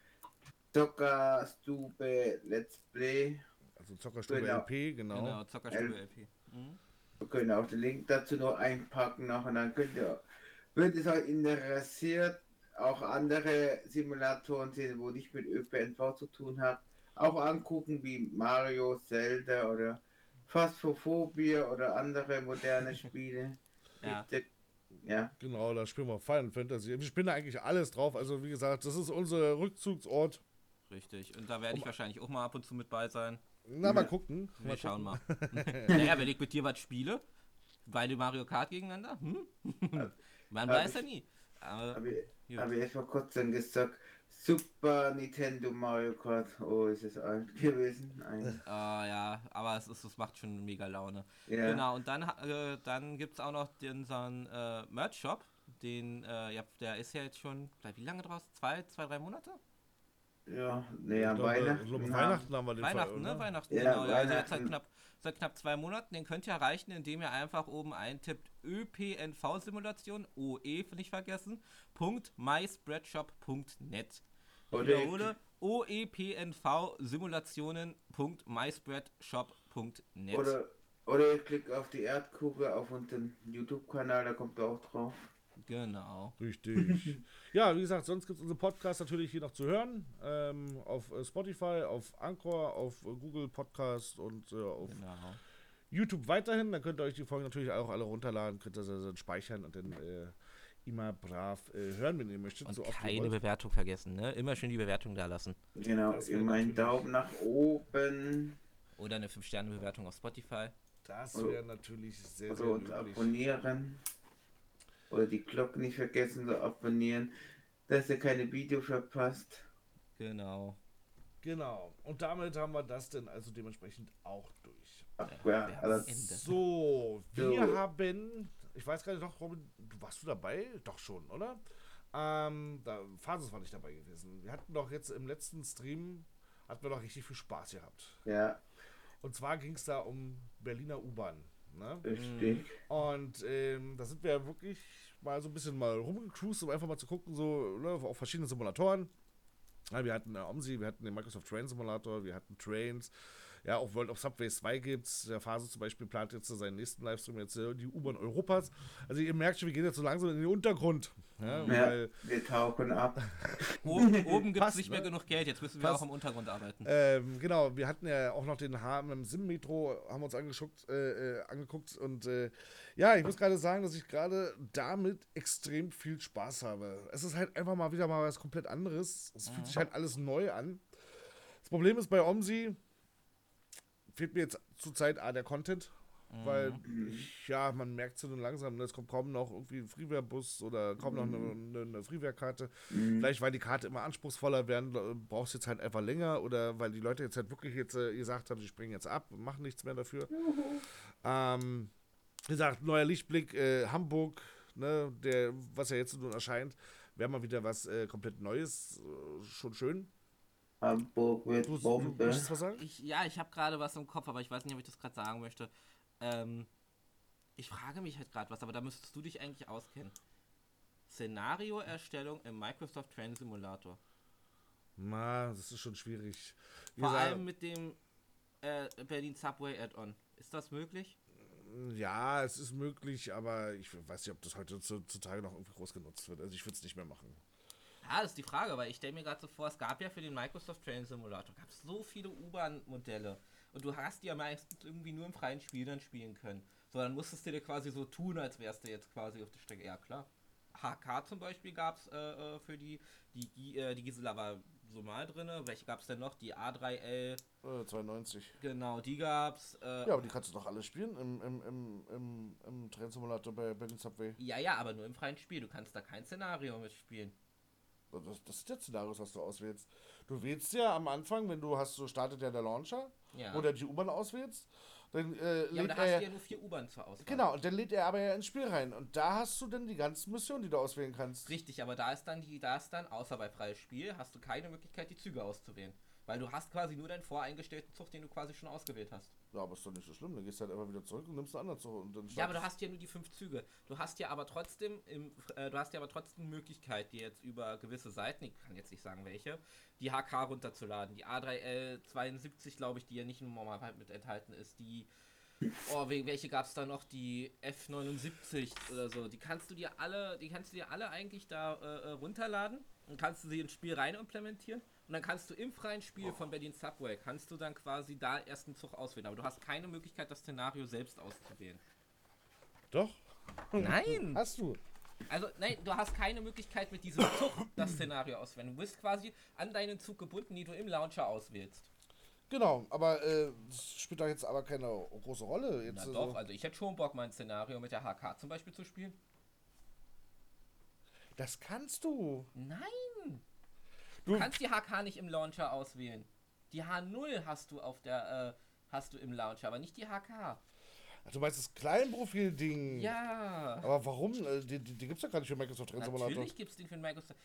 Zocker, Stube, Let's Play. Also Zockerstube Genau. LP, genau. Genau, Zockerstube LP. Mhm. Wir können auch den Link dazu noch einpacken noch und dann könnt ihr, wenn es euch interessiert, auch andere Simulatoren sehen, wo nicht mit ÖPNV zu tun hat, auch angucken wie Mario, Zelda oder Phasmophobia oder andere moderne Spiele. Ja. Ja, Genau, da spielen wir Final Fantasy. Wir spielen da eigentlich alles drauf. Also wie gesagt, das ist unser Rückzugsort. Richtig. Und da werde ich wahrscheinlich auch mal ab und zu mit bei sein. Na, mal gucken. Wir Mal schauen gucken. mal. naja, wenn ich mit dir was spiele, beide Mario Kart gegeneinander, hm? Man hab weiß ich- ja nie. Aber, habe ich, hab ich erst vor kurzem gesagt, Super Nintendo Mario Kart, oh, ist es alt gewesen. Ein, ah, ja, aber es, ist, es macht schon mega Laune. ja. Genau, und dann, äh, dann gibt es auch noch den, so einen äh, Merch-Shop, den, äh, ja, der ist ja jetzt schon, wie lange draus? Zwei, zwei, drei Monate? Ja, nee, an glaube, Weihnachten. ich glaube, haben- Weihnachten haben wir den Weihnachten, Fall, ne? Weihnachten, Ja, genau. Ja, also jetzt seit Weihnachten. knapp, seit knapp zwei Monaten. Den könnt ihr erreichen, indem ihr einfach oben eintippt ÖPNV-Simulation, OE nicht vergessen, Punkt myspreadshop.net. Wiederhole, oepnv-simulationen.myspreadshop.net. Oder, oder ihr klickt auf die Erdkugel auf unseren YouTube-Kanal, da kommt ihr auch drauf. Genau. Richtig. ja, wie gesagt, sonst gibt es unseren Podcast natürlich hier noch zu hören. Ähm, auf äh, Spotify, auf Anchor, auf äh, Google Podcast und äh, auf genau. YouTube weiterhin. Dann könnt ihr euch die Folgen natürlich auch alle runterladen, könnt ihr sie dann speichern und dann äh, immer brav äh, hören, wenn ihr möchtet. Und so keine. Bewertung vergessen, ne? Immer schön die Bewertung da lassen. Genau, immer einen Daumen nach oben Oder eine 5-Sterne-Bewertung auf Spotify. Das Oder- wäre natürlich sehr, oder sehr uns löblich. abonnieren. Oder die Glocke nicht vergessen zu abonnieren, dass ihr keine Video verpasst. Genau. Genau. Und damit haben wir das dann also dementsprechend auch durch. Ach, Ja, Ende. So, wir So. haben, ich weiß nicht noch, Robin, du warst du dabei? Doch schon, oder? Ähm, da, Phases war nicht dabei gewesen. Wir hatten doch jetzt im letzten Stream, hatten wir doch richtig viel Spaß gehabt. ja, Und zwar ging es da um Berliner U-Bahn. Ne? richtig. Und ähm, da sind wir wirklich mal so ein bisschen mal rumgecruised, um einfach mal zu gucken, so ne, auf verschiedene Simulatoren. Ja, wir hatten äh, OMSI, wir hatten den Microsoft Train Simulator, wir hatten Trains. Ja, auch World of Subway 2 gibt's. Der Phase zum Beispiel plant jetzt seinen nächsten Livestream jetzt äh, die U-Bahn Europas. Also ihr merkt schon, wir gehen jetzt so langsam in den Untergrund. Ja, Ja, weil, wir tauchen ab. Oben, oben gibt es nicht mehr ne? genug Geld, jetzt müssen wir Passt. auch im Untergrund arbeiten. ähm, genau, wir hatten ja auch noch den HM Sim Metro, haben wir uns angeguckt, äh, äh, angeguckt und äh, ja, ich muss gerade sagen, dass ich gerade damit extrem viel Spaß habe. Es ist halt einfach mal wieder mal was komplett anderes. Es fühlt sich halt alles neu an. Das Problem ist bei OMSI, fehlt mir jetzt zurzeit A, der Content, weil ich, ja, man merkt so langsam, ne, es kommt kaum noch irgendwie ein Freeware-Bus oder kaum noch eine, eine, eine Freeware-Karte. Vielleicht, weil die Karte immer anspruchsvoller werden, äh, brauchst du jetzt halt einfach länger oder weil die Leute jetzt halt wirklich jetzt äh, gesagt haben, die springen jetzt ab und machen nichts mehr dafür. Ähm, wie gesagt, neuer Lichtblick, äh, Hamburg, ne, der, was ja jetzt nun erscheint, wäre mal wieder was äh, komplett Neues, äh, schon schön. Hamburg wird Du, du Bombe. möchtest was sagen? Ich, ja, ich habe gerade was im Kopf, aber ich weiß nicht, ob ich das gerade sagen möchte. Ähm, ich frage mich halt gerade was, aber da müsstest du dich eigentlich auskennen. Szenarioerstellung im Microsoft Train Simulator. Na, das ist schon schwierig. Wie Vor allem mit dem äh, Berlin Subway Add-on. Ist das möglich? Ja, es ist möglich, aber ich weiß nicht, ob das heute zutage noch irgendwie groß genutzt wird. Also ich würde es nicht mehr machen. Ja, das ist die Frage, weil ich stelle mir gerade so vor, es gab ja für den Microsoft Train Simulator gab so viele U-Bahn-Modelle und du hast die ja meistens irgendwie nur im freien Spiel dann spielen können. So, dann musstest du dir quasi so tun, als wärst du jetzt quasi auf der Strecke. Ja, klar. HK zum Beispiel gab es äh, äh, für die, die, äh, die Gisela war so mal drin. Welche gab es denn noch? Die A3L, Äh, 92. genau, die gab's. Äh, Ja, aber die kannst du doch alle spielen im, im, im, im, im Train Simulator bei Berlin Subway. ja, ja, aber nur im freien Spiel. Du kannst da kein Szenario mitspielen. Das, das ist der Szenario, was du auswählst. Du wählst ja am Anfang, wenn du hast, so startet ja der Launcher, Ja. du die U-Bahn auswählst. Dann, äh, Ja, lädt da er hast du ja nur vier U-Bahn zur Auswahl. Genau, und dann lädt er aber ja ins Spiel rein. Und da hast du dann die ganzen Missionen, die du auswählen kannst. Richtig, aber da ist dann die, da ist dann, außer bei freies Spiel, hast du keine Möglichkeit, die Züge auszuwählen. Weil du hast quasi nur deinen voreingestellten Zug, den du quasi schon ausgewählt hast. Ja, aber ist doch nicht so schlimm. Dann gehst du halt einfach wieder zurück und nimmst einen anderen Zug. Und dann Ja, aber du hast ja nur die fünf Züge. Du hast ja aber trotzdem, im, äh, du hast ja aber trotzdem die Möglichkeit, dir jetzt über gewisse Seiten, ich kann jetzt nicht sagen welche, die HK runterzuladen. Die A3L72, glaube ich, die ja nicht im Normalfall mit enthalten ist. Die, oh, we- welche gab es da noch? Die F79 oder so. Die kannst du dir alle, die kannst du dir alle eigentlich da äh, äh, runterladen und kannst du sie ins Spiel rein implementieren. Und dann kannst du im freien Spiel von Berlin Subway, kannst du dann quasi da erst einen Zug auswählen. Aber du hast keine Möglichkeit, das Szenario selbst auszuwählen. Doch, Nein! hast du. Also, nein, du hast keine Möglichkeit mit diesem Zug das Szenario auswählen. Du bist quasi an deinen Zug gebunden, die du im Launcher auswählst. Genau, aber äh, das spielt da jetzt aber keine große Rolle. Jetzt, Na also- doch, also ich hätte schon Bock, mein Szenario mit der HK zum Beispiel zu spielen. Das kannst du. Nein! Du- kannst die HK nicht im Launcher auswählen. Die H0 hast du auf der, äh, hast du im Launcher, aber nicht die HK. Du meinst das Kleinprofil-Ding. Ja! Aber warum? Äh, Die, die, die gibt's ja gar nicht für Microsoft Train Simulator. Natürlich gibt es den für Microsoft.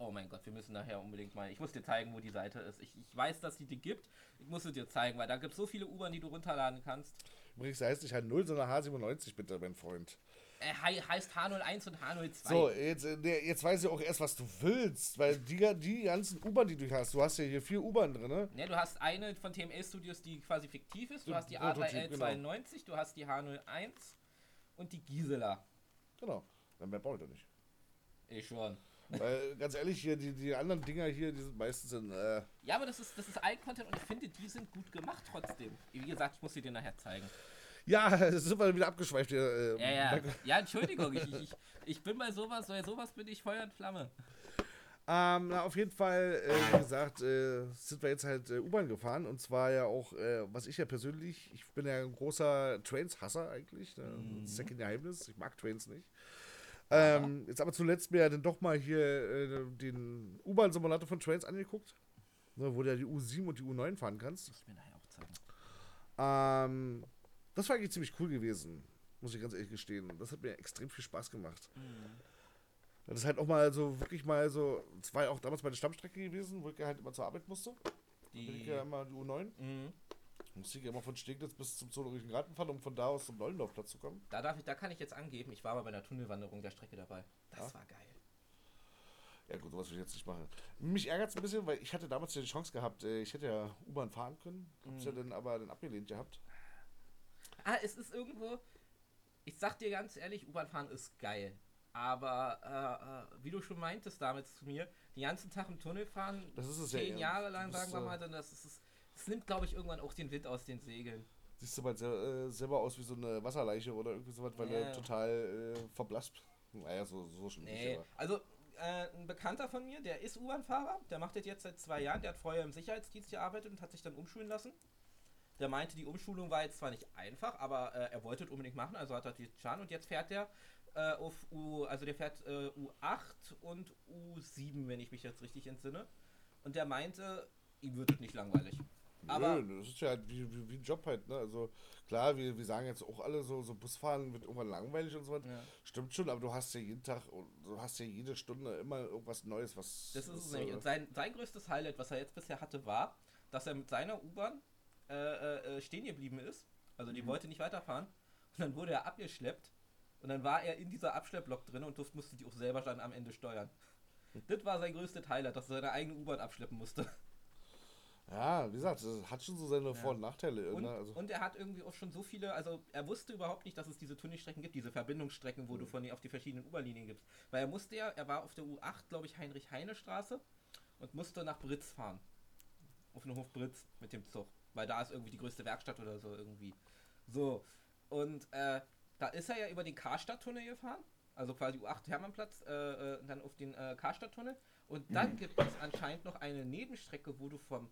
Oh mein Gott, wir müssen nachher unbedingt mal. Ich muss dir zeigen, wo die Seite ist. Ich, ich weiß, dass die die gibt. Ich muss sie dir zeigen, weil da gibt es so viele U-Bahn, die du runterladen kannst. Übrigens heißt nicht H0, sondern H97, bitte, mein Freund. Äh, hei- heißt H01 und H02. So, jetzt, äh, jetzt weiß ich auch erst, was du willst. Weil die, die ganzen U-Bahn, die du hast, du hast ja hier vier U-Bahn drin, ne? Ne, du hast eine von TML Studios, die quasi fiktiv ist. Du hast die Prototyp, genau. A3L92, du hast die H01 und die Gisela. Genau. Dann mehr brauche ich doch nicht. Ich schon. Weil, ganz ehrlich, hier, die, die anderen Dinger hier, die sind meistens in, äh, Ja, aber das ist, das ist Alt-Content und ich finde, die sind gut gemacht trotzdem. Wie gesagt, ich muss sie dir nachher zeigen. Ja, das sind wir wieder abgeschweift hier. Äh, Ja, ja. Ja, Entschuldigung, ich, ich, ich bin bei sowas, bei sowas bin ich Feuer und Flamme. Ähm, na, auf jeden Fall, äh, wie gesagt, äh, sind wir jetzt halt äh, U-Bahn gefahren. Und zwar ja auch, äh, was ich ja persönlich, ich bin ja ein großer Trains-Hasser eigentlich. Ne? Das ist ja kein Geheimnis. Ich mag Trains nicht. Ähm, jetzt aber zuletzt mir ja dann doch mal hier äh, den U-Bahn-Simulator von Trains angeguckt. Ne, wo du ja die U7 und die U9 fahren kannst. Muss ich mir nachher auch zeigen. Ähm, das war eigentlich ziemlich cool gewesen, muss ich ganz ehrlich gestehen. Das hat mir extrem viel Spaß gemacht. Das ist halt auch mal so, wirklich mal so, es war ja auch damals meine Stammstrecke gewesen, wo ich halt immer zur Arbeit musste. Da bin ich Die, ja immer die U9. Mhm. Musste ich ja immer von Steglitz bis zum Zoologischen Garten fahren, um von da aus zum Neulendorfplatz zu kommen. da, darf ich, da kann ich jetzt angeben, ich war mal bei einer Tunnelwanderung der Strecke dabei. Das Ja. war geil. Ja gut, sowas will ich jetzt nicht machen. Mich ärgert es ein bisschen, weil ich hatte damals ja die Chance gehabt, äh, ich hätte ja U-Bahn fahren können, hab's ja dann aber dann abgelehnt gehabt. Ah, es ist irgendwo. Ich sag dir ganz ehrlich, U-Bahn fahren ist geil. Aber äh, äh, wie du schon meintest damals zu mir, den ganzen Tag im Tunnel fahren, Das ist es ja zehn eher. Jahre lang, sagen wir äh, mal, dann das ist es. Nimmt, glaube ich, irgendwann auch den Wind aus den Segeln. Siehst du mal äh, selber aus wie so eine Wasserleiche oder irgendwie sowas, weil Ja. er total äh, verblasst. Naja, so, so schon Nee, nicht, aber. also äh, ein Bekannter von mir, der ist U-Bahn-Fahrer, der macht das jetzt seit zwei Jahren, der hat vorher im Sicherheitsdienst gearbeitet und hat sich dann umschulen lassen. Der meinte, die Umschulung war jetzt zwar nicht einfach, aber äh, er wollte es unbedingt machen, also hat er die getan und jetzt fährt er äh, auf U, also der fährt äh, U8 und U7, wenn ich mich jetzt richtig entsinne. Und der meinte, ihm wird es nicht langweilig. Aber Nö, das ist ja halt wie, wie, wie ein Job halt, ne? Also klar, wir, wir sagen jetzt auch alle so, so Busfahren wird irgendwann langweilig und so was. Ja. Stimmt schon, aber du hast ja jeden Tag und du hast ja jede Stunde immer irgendwas Neues, was. Das ist es nämlich. äh, Und sein, sein größtes Highlight, was er jetzt bisher hatte, war, dass er mit seiner U-Bahn äh, äh, äh, stehen geblieben ist. Also die wollte nicht weiterfahren. Und dann wurde er abgeschleppt. Und dann war er in dieser Abschlepplok drin und durfte, musste die auch selber dann am Ende steuern. Das war sein größtes Highlight, dass er seine eigene U-Bahn abschleppen musste. Ja, wie gesagt, das hat schon so seine Vor- und Nachteile. Und, ne? also, und er hat irgendwie auch schon so viele, also er wusste überhaupt nicht, dass es diese Tunnelstrecken gibt, diese Verbindungsstrecken, wo du von die auf die verschiedenen U-Bahn-Linien gibst. Weil er musste ja, er war auf der U8, glaube ich, Heinrich-Heine-Straße und musste nach Britz fahren. Auf den Hof Britz mit dem Zug. Weil da ist irgendwie die größte Werkstatt oder so irgendwie. So. Und äh, da ist er ja über den Karstadt-Tunnel gefahren. Also quasi U8 Hermannplatz, äh, äh, dann auf den äh, Karstadt-Tunnel. Und dann gibt es anscheinend noch eine Nebenstrecke, wo du vom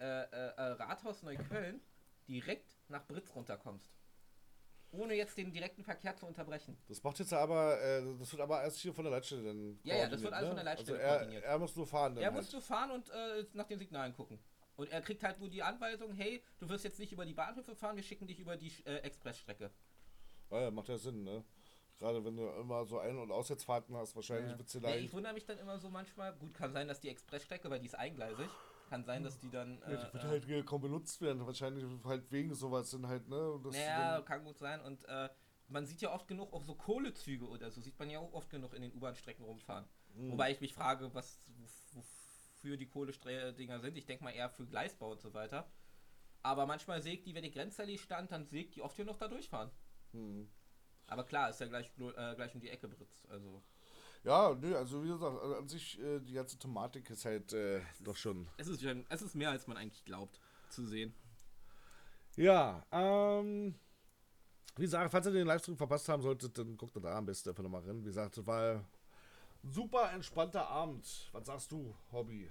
äh, äh, äh, Rathaus Neukölln direkt nach Britz runterkommst. Ohne jetzt den direkten Verkehr zu unterbrechen. das macht jetzt aber, äh, das wird aber erst hier von der Leitstelle dann. Ja, ja, das wird alles ne? von der Leitstelle also er, koordiniert. er muss nur fahren. Dann Er halt. musste fahren und äh, nach den Signalen gucken. Und er kriegt halt nur die Anweisung, hey, du wirst jetzt nicht über die Bahnhöfe fahren, wir schicken dich über die äh, Expressstrecke. Ja, macht ja Sinn, ne? Gerade wenn du immer so Ein- und Aussetzfahrten hast, wahrscheinlich Ja. wird sie Ja, leicht. ich wundere mich dann immer so manchmal, gut, kann sein, dass die Expressstrecke, weil die ist eingleisig, kann sein, dass die dann. Ja, die äh, wird äh, halt kaum benutzt werden. Wahrscheinlich halt wegen sowas sind halt, ne? Dann- kann gut sein. Und äh, man sieht ja oft genug auch so Kohlezüge oder so, sieht man ja auch oft genug in den U-Bahn-Strecken rumfahren. Mhm. Wobei ich mich frage, was wof- wofür die Kohledinger sind. Ich denke mal eher für Gleisbau und so weiter. Aber manchmal sägt die, wenn die Grenzallee stand, dann sägt die oft hier noch da durchfahren. Hm. Aber klar, ist ja gleich, äh, gleich um die Ecke britzt. Also, Ja, nö, also wie gesagt, also an sich, äh, die ganze Thematik ist halt äh, doch schon. es ist, es ist mehr, als man eigentlich glaubt zu sehen. Ja, ähm. Wie gesagt, falls ihr den Livestream verpasst haben solltet, dann guckt da am besten einfach nochmal rein. Wie gesagt, es war super entspannter Abend. Was sagst du, Hobby?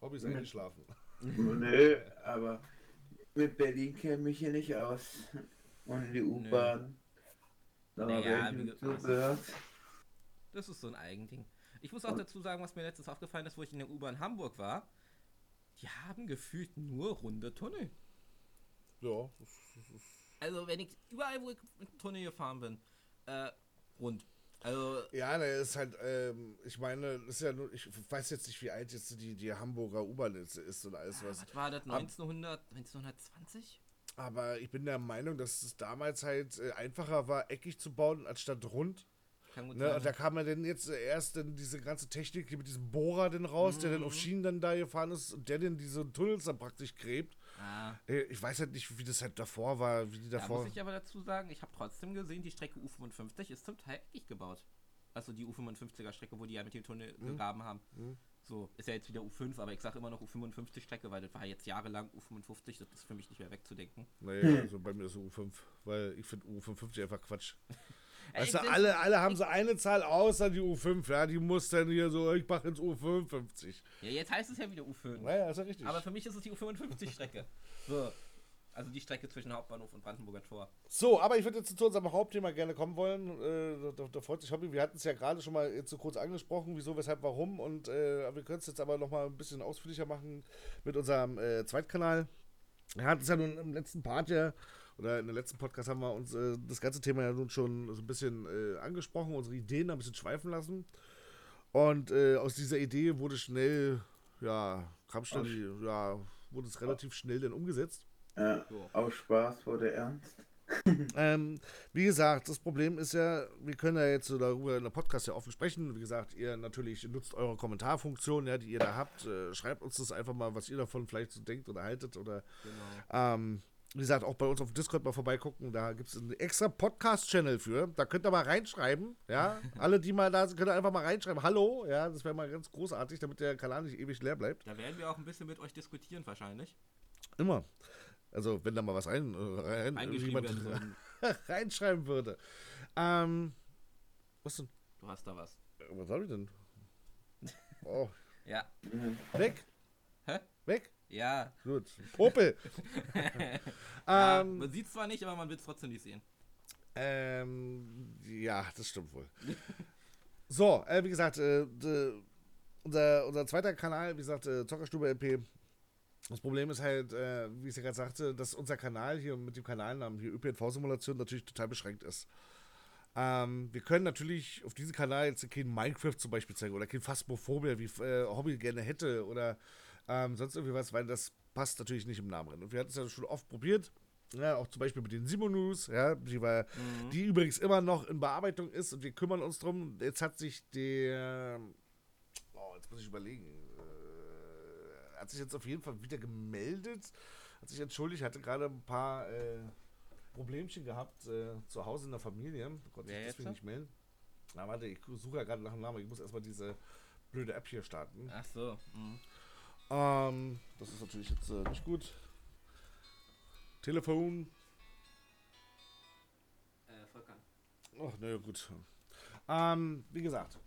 Hobby ist eingeschlafen. Nö, aber mit Berlin kenne ich hier nicht aus. Und die U-Bahn. Da Naja, ich mit zugehört. Das ist so ein Eigending. Ich muss auch dazu sagen, was mir letztens aufgefallen ist, wo ich in der U-Bahn Hamburg war. Die haben gefühlt nur runde Tunnel. Ja, das, das ist. Also, wenn ich überall, wo ich mit Tunnel gefahren bin, äh, rund. Also, Ja, ne, ist halt, ähm, ich meine, das ist ja nur, ich weiß jetzt nicht, wie alt jetzt die, die Hamburger U-Bahn ist, und alles ah, was. was war das? 1900, 1920? Aber ich bin der Meinung, dass es damals halt äh, einfacher war, eckig zu bauen, anstatt rund. Ne? Und da kam ja dann jetzt erst dann diese ganze Technik mit diesem Bohrer dann raus, der dann auf Schienen dann da gefahren ist und der dann diese Tunnels dann praktisch gräbt. Ah, Äh, Ich weiß halt nicht, wie das halt davor war, wie die da davor. muss ich aber dazu sagen, ich habe trotzdem gesehen, die Strecke U55 ist zum Teil eckig gebaut. Also die U55er Strecke, wo die ja mit dem Tunnel Mhm. gegraben haben. So, ist ja jetzt wieder U5, aber ich sage immer noch U55 Strecke, weil das war jetzt jahrelang U55, das ist für mich nicht mehr wegzudenken. Naja, also bei mir ist es U5, weil ich finde U55 einfach Quatsch. Ey, Weißt du, alle, alle haben so eine Zahl außer die U5, ja, die muss dann hier so, ich mache jetzt U55. Ja, jetzt heißt es ja wieder U5. Naja, ist ja richtig. Aber für mich ist es die U55-Strecke. So. Also die Strecke zwischen Hauptbahnhof und Brandenburger Tor. So, aber ich würde jetzt zu unserem Hauptthema gerne kommen wollen. Äh, da, da freut sich Hobby. Wir hatten es ja gerade schon mal so kurz angesprochen, wieso, weshalb, warum. Und äh, wir können es jetzt aber noch mal ein bisschen ausführlicher machen mit unserem äh, Zweitkanal. Wir hatten es ja nun im letzten Part ja, oder in der letzten Podcast haben wir uns äh, das ganze Thema ja nun schon so ein bisschen äh, angesprochen, unsere Ideen ein bisschen schweifen lassen. Und äh, aus dieser Idee wurde schnell, ja, kam schnell, ja, wurde es relativ schnell dann umgesetzt. Ja, So. aus Spaß wurde ernst. Ähm, wie gesagt, das Problem ist ja, wir können ja jetzt so darüber in der Podcast ja offen sprechen. Wie gesagt, ihr natürlich nutzt eure Kommentarfunktion, ja, die ihr da habt. Äh, schreibt uns das einfach mal, was ihr davon vielleicht so denkt oder haltet. Oder Genau. ähm, wie gesagt, auch bei uns auf Discord mal vorbeigucken. Da gibt es einen extra Podcast-Channel für. Da könnt ihr mal reinschreiben. Ja, alle, die mal da sind, könnt ihr einfach mal reinschreiben. Hallo, ja, das wäre mal ganz großartig, damit der Kanal nicht ewig leer bleibt. Da werden wir auch ein bisschen mit euch diskutieren wahrscheinlich. Immer. Also, wenn da mal was rein, äh, rein Eingeschrieben jemand reinschreiben würde. Ähm, was denn? Du hast da was. Was hab ich denn? Oh, Ja. Weg, Hä? weg. Ja. Gut. Popel. Ja ähm, man sieht zwar nicht, aber man will es trotzdem nicht sehen. ähm, ja, das stimmt wohl. So, äh, wie gesagt, äh, de, unser, unser zweiter Kanal, wie gesagt, äh, Zockerstube LP. Das Problem ist halt, äh, wie ich ja gerade sagte, dass unser Kanal hier mit dem Kanalnamen hier ÖPNV-Simulation natürlich total beschränkt ist. Ähm, wir können natürlich auf diesem Kanal jetzt kein Minecraft zum Beispiel zeigen oder kein Phasmophobia, wie äh, Hobby gerne hätte oder ähm, sonst irgendwie was, weil das passt natürlich nicht im Namen drin. Und wir hatten es ja schon oft probiert. Ja, auch zum Beispiel mit den Simonus, ja, die, war, die übrigens immer noch in Bearbeitung ist und wir kümmern uns drum. Jetzt hat sich der, oh, jetzt muss ich überlegen, äh, hat sich jetzt auf jeden Fall wieder gemeldet, hat sich entschuldigt, hatte gerade ein paar äh, Problemchen gehabt äh, zu Hause in der Familie, konnte sich deswegen nicht melden. Na, warte, ich suche ja gerade nach dem Namen, ich muss erstmal diese blöde App hier starten. Ach so. Mhm. Ähm, das ist natürlich jetzt äh, nicht gut. Telefon. Äh, Volkan. Ach, naja, gut. Ähm, wie gesagt.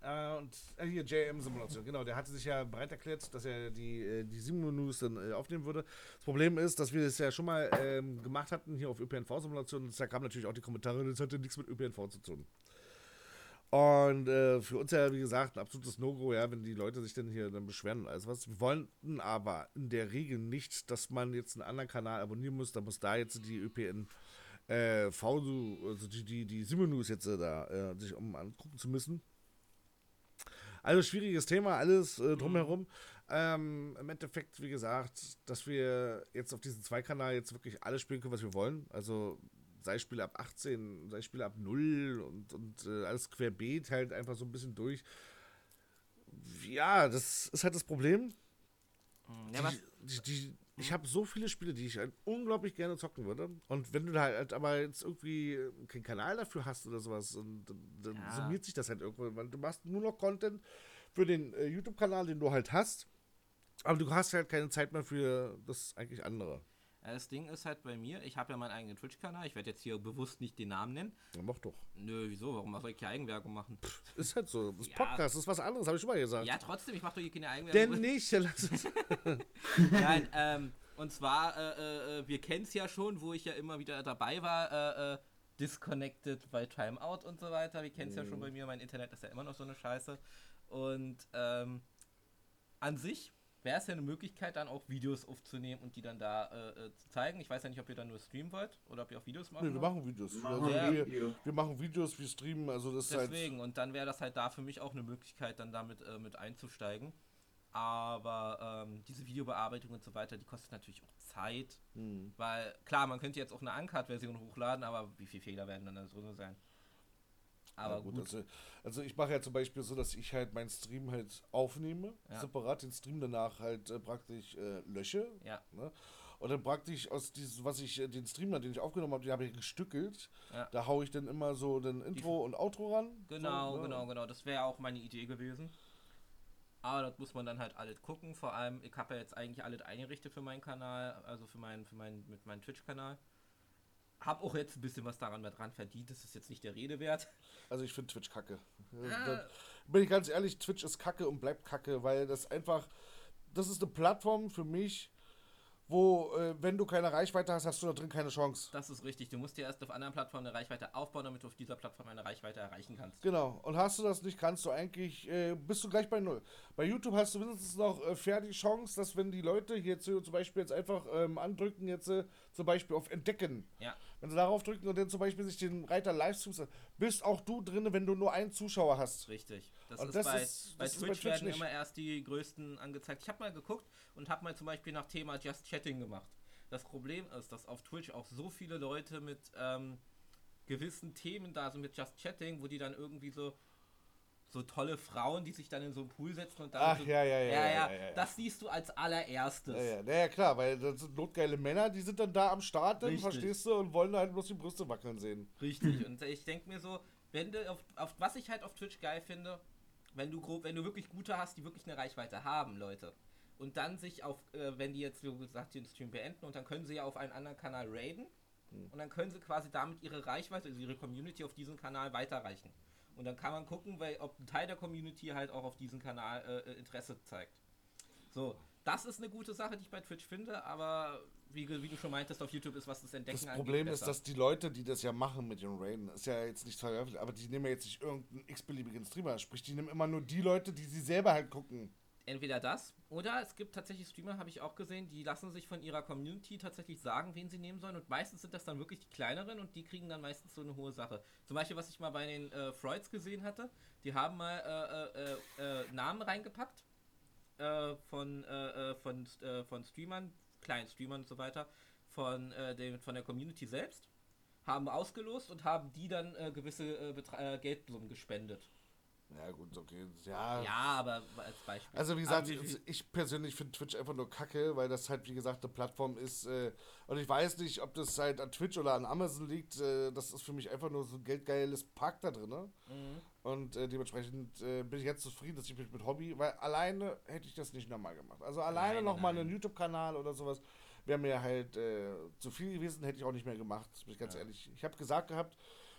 Äh, und äh, hier JM-Simulation, genau, der hatte sich ja bereit erklärt, dass er die, äh, die Simu-News dann äh, aufnehmen würde. Das Problem ist, dass wir das ja schon mal ähm, gemacht hatten hier auf ÖPNV-Simulation. Da kamen natürlich auch die Kommentare, das hatte nichts mit ÖPNV zu tun. Und äh, für uns ja, wie gesagt, ein absolutes No-Go, ja, wenn die Leute sich dann hier dann beschweren und alles was. Wir wollten aber in der Regel nicht, dass man jetzt einen anderen Kanal abonnieren muss. Da muss da jetzt die ÖPN äh, V, also die, die, die Simonus jetzt äh, da, äh, sich um angucken zu müssen. Also schwieriges Thema, alles äh, drumherum. Ähm, Im Endeffekt, wie gesagt, dass wir jetzt auf diesem Zweikanal jetzt wirklich alles spielen können, was wir wollen. Also sei Spiele ab 18, sei Spiele ab 0 und, und äh, alles querbeet halt einfach so ein bisschen durch. Ja, das ist halt das Problem. Hm, ja, die, die, die, ich habe so viele Spiele, die ich halt unglaublich gerne zocken würde. Und wenn du da halt aber jetzt irgendwie keinen Kanal dafür hast oder sowas, und, dann Ja. summiert sich das halt irgendwann. Weil du machst nur noch Content für den äh, YouTube-Kanal, den du halt hast. Aber du hast halt keine Zeit mehr für das eigentlich andere. Das Ding ist halt bei mir, ich habe ja meinen eigenen Twitch-Kanal. Ich werde jetzt hier bewusst nicht den Namen nennen. Ja, mach doch. Nö, wieso? Warum soll ich hier Eigenwerbung machen? Ist halt so. Das Ja. Podcast ist was anderes, habe ich schon mal gesagt. Ja, trotzdem, ich mache doch hier keine Denn Eigenwerbung. nicht. Ja, lass es. Nein, ähm, und zwar, äh, äh, wir kennen es ja schon, wo ich ja immer wieder dabei war, äh, äh, Disconnected bei Timeout und so weiter. Wir kennen es ja schon bei mir, mein Internet ist ja immer noch so eine Scheiße. Und ähm, an sich wäre es ja eine Möglichkeit, dann auch Videos aufzunehmen und die dann da äh, äh, zu zeigen. Ich weiß ja nicht, ob ihr dann nur streamen wollt oder ob ihr auch Videos machen Nee, wir machen Videos. Machen Also wir wir, wir machen Videos, wir streamen, also das ist halt. Deswegen, und dann wäre das halt da für mich auch eine Möglichkeit, dann damit äh, mit einzusteigen. Aber ähm, diese Videobearbeitung und so weiter, die kostet natürlich auch Zeit. Hm. Weil, klar, man könnte jetzt auch eine Uncut-Version hochladen, aber wie viele Fehler werden dann da drin sein? Aber Ja, gut. Also, also ich mache ja zum Beispiel so, dass ich halt meinen Stream halt aufnehme, Ja. separat den Stream danach halt äh, praktisch äh, lösche. Ja. Ne? Und dann praktisch aus diesem, was ich, äh, den Stream, den ich aufgenommen habe, den habe ich gestückelt. Ja. Da haue ich dann immer so den Intro und Outro ran. Genau, so, ne? genau, genau. Das wäre auch meine Idee gewesen. Aber das muss man dann halt alles gucken. Vor allem, ich habe ja jetzt eigentlich alles eingerichtet für meinen Kanal, also für meinen, für meinen, mit meinem Twitch-Kanal. Hab auch jetzt ein bisschen was daran mit dran verdient. Das ist jetzt nicht der Rede wert. Also ich finde Twitch kacke. Ah. Bin ich ganz ehrlich, Twitch ist kacke und bleibt kacke, weil das einfach, das ist eine Plattform für mich, wo, äh, wenn du keine Reichweite hast, hast du da drin keine Chance. Das ist richtig. Du musst dir erst auf anderen Plattformen eine Reichweite aufbauen, damit du auf dieser Plattform eine Reichweite erreichen kannst. Genau. Und hast du das nicht, kannst du eigentlich, äh, bist du gleich bei Null. Bei YouTube hast du mindestens noch äh, fair die Chance, dass wenn die Leute hier zu, zum Beispiel jetzt einfach ähm, andrücken, jetzt äh, zum Beispiel auf Entdecken. Ja. Wenn sie darauf drücken und dann zum Beispiel sich den Reiter Livestreams, bist auch du drin, wenn du nur einen Zuschauer hast. Richtig. Das und ist das bei, ist, bei das Twitch, ist bei Twitch werden nicht. immer erst die größten angezeigt. Ich habe mal geguckt und habe mal zum Beispiel nach Thema Just Chatting gemacht. Das Problem ist, dass auf Twitch auch so viele Leute mit ähm, gewissen Themen da sind, mit Just Chatting, wo die dann irgendwie so so tolle Frauen, die sich dann in so einen Pool setzen und dann. Ach, so, ja, ja, ja, ja, ja, ja, ja, Das siehst du als allererstes. Ja, ja, ja klar, weil das sind notgeile Männer, die sind dann da am Start, dann, verstehst du, und wollen halt bloß die Brüste wackeln sehen. Richtig, und ich denke mir so, wenn du auf, auf was ich halt auf Twitch geil finde, wenn du grob, wenn du wirklich gute hast, die wirklich eine Reichweite haben, Leute. Und dann sich auf, äh, wenn die jetzt, wie gesagt, den Stream beenden und dann können sie ja auf einen anderen Kanal raiden und dann können sie quasi damit ihre Reichweite, also ihre Community auf diesen Kanal weiterreichen. Und dann kann man gucken, weil, ob ein Teil der Community halt auch auf diesen Kanal äh, äh, Interesse zeigt. So, das ist eine gute Sache, die ich bei Twitch finde, aber wie, wie du schon meintest, auf YouTube ist was das Entdecken Das Problem ist, dass die Leute, die das ja machen mit den Raiden, ist ja jetzt nicht veröffentlicht, aber die nehmen ja jetzt nicht irgendeinen x-beliebigen Streamer. Sprich, die nehmen immer nur die Leute, die sie selber halt gucken. Entweder das oder es gibt tatsächlich Streamer, habe ich auch gesehen, die lassen sich von ihrer Community tatsächlich sagen, wen sie nehmen sollen. Und meistens sind das dann wirklich die kleineren und die kriegen dann meistens so eine hohe Sache. Zum Beispiel, was ich mal bei den äh, Freuds gesehen hatte, die haben mal äh, äh, äh, äh, Namen reingepackt äh, von, von, von Streamern, kleinen Streamern und so weiter, von, äh, den, von der Community selbst, haben ausgelost und haben die dann äh, gewisse äh, äh, Geldsummen gespendet. Ja, gut, okay. Ja. Ja, aber als Beispiel. Also wie gesagt, wie viel- ich persönlich finde Twitch einfach nur kacke, weil das halt wie gesagt eine Plattform ist. Äh, und ich weiß nicht, ob das halt an Twitch oder an Amazon liegt. Äh, das ist für mich einfach nur so ein geldgeiles Park da drin. Ne? Mhm. Und äh, dementsprechend äh, bin ich jetzt zufrieden, dass ich mich mit Hobby, weil alleine hätte ich das nicht nochmal gemacht. Also alleine nochmal einen YouTube-Kanal oder sowas wäre mir halt äh, zu viel gewesen, hätte ich auch nicht mehr gemacht, bin ich ganz Ja. ehrlich. Ich habe gesagt gehabt,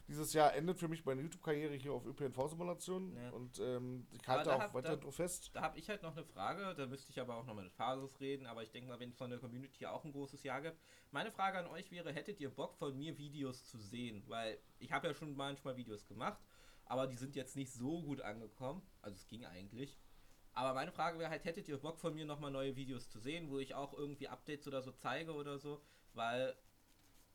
dieses Jahr endet für mich meine YouTube-Karriere hier auf ÖPNV-Simulationen Ja. und ähm, ich halte auch hab- weiter da- fest. Da habe ich halt noch eine Frage, da müsste ich aber auch noch mit Phasus reden, aber ich denke mal, wenn es von der Community auch ein großes Jahr gibt. Meine Frage an euch wäre, hättet ihr Bock von mir Videos zu sehen? Weil ich habe ja schon manchmal Videos gemacht, aber die sind jetzt nicht so gut angekommen. Also es ging eigentlich. Aber meine Frage wäre halt, hättet ihr Bock von mir nochmal neue Videos zu sehen, wo ich auch irgendwie Updates oder so zeige oder so? Weil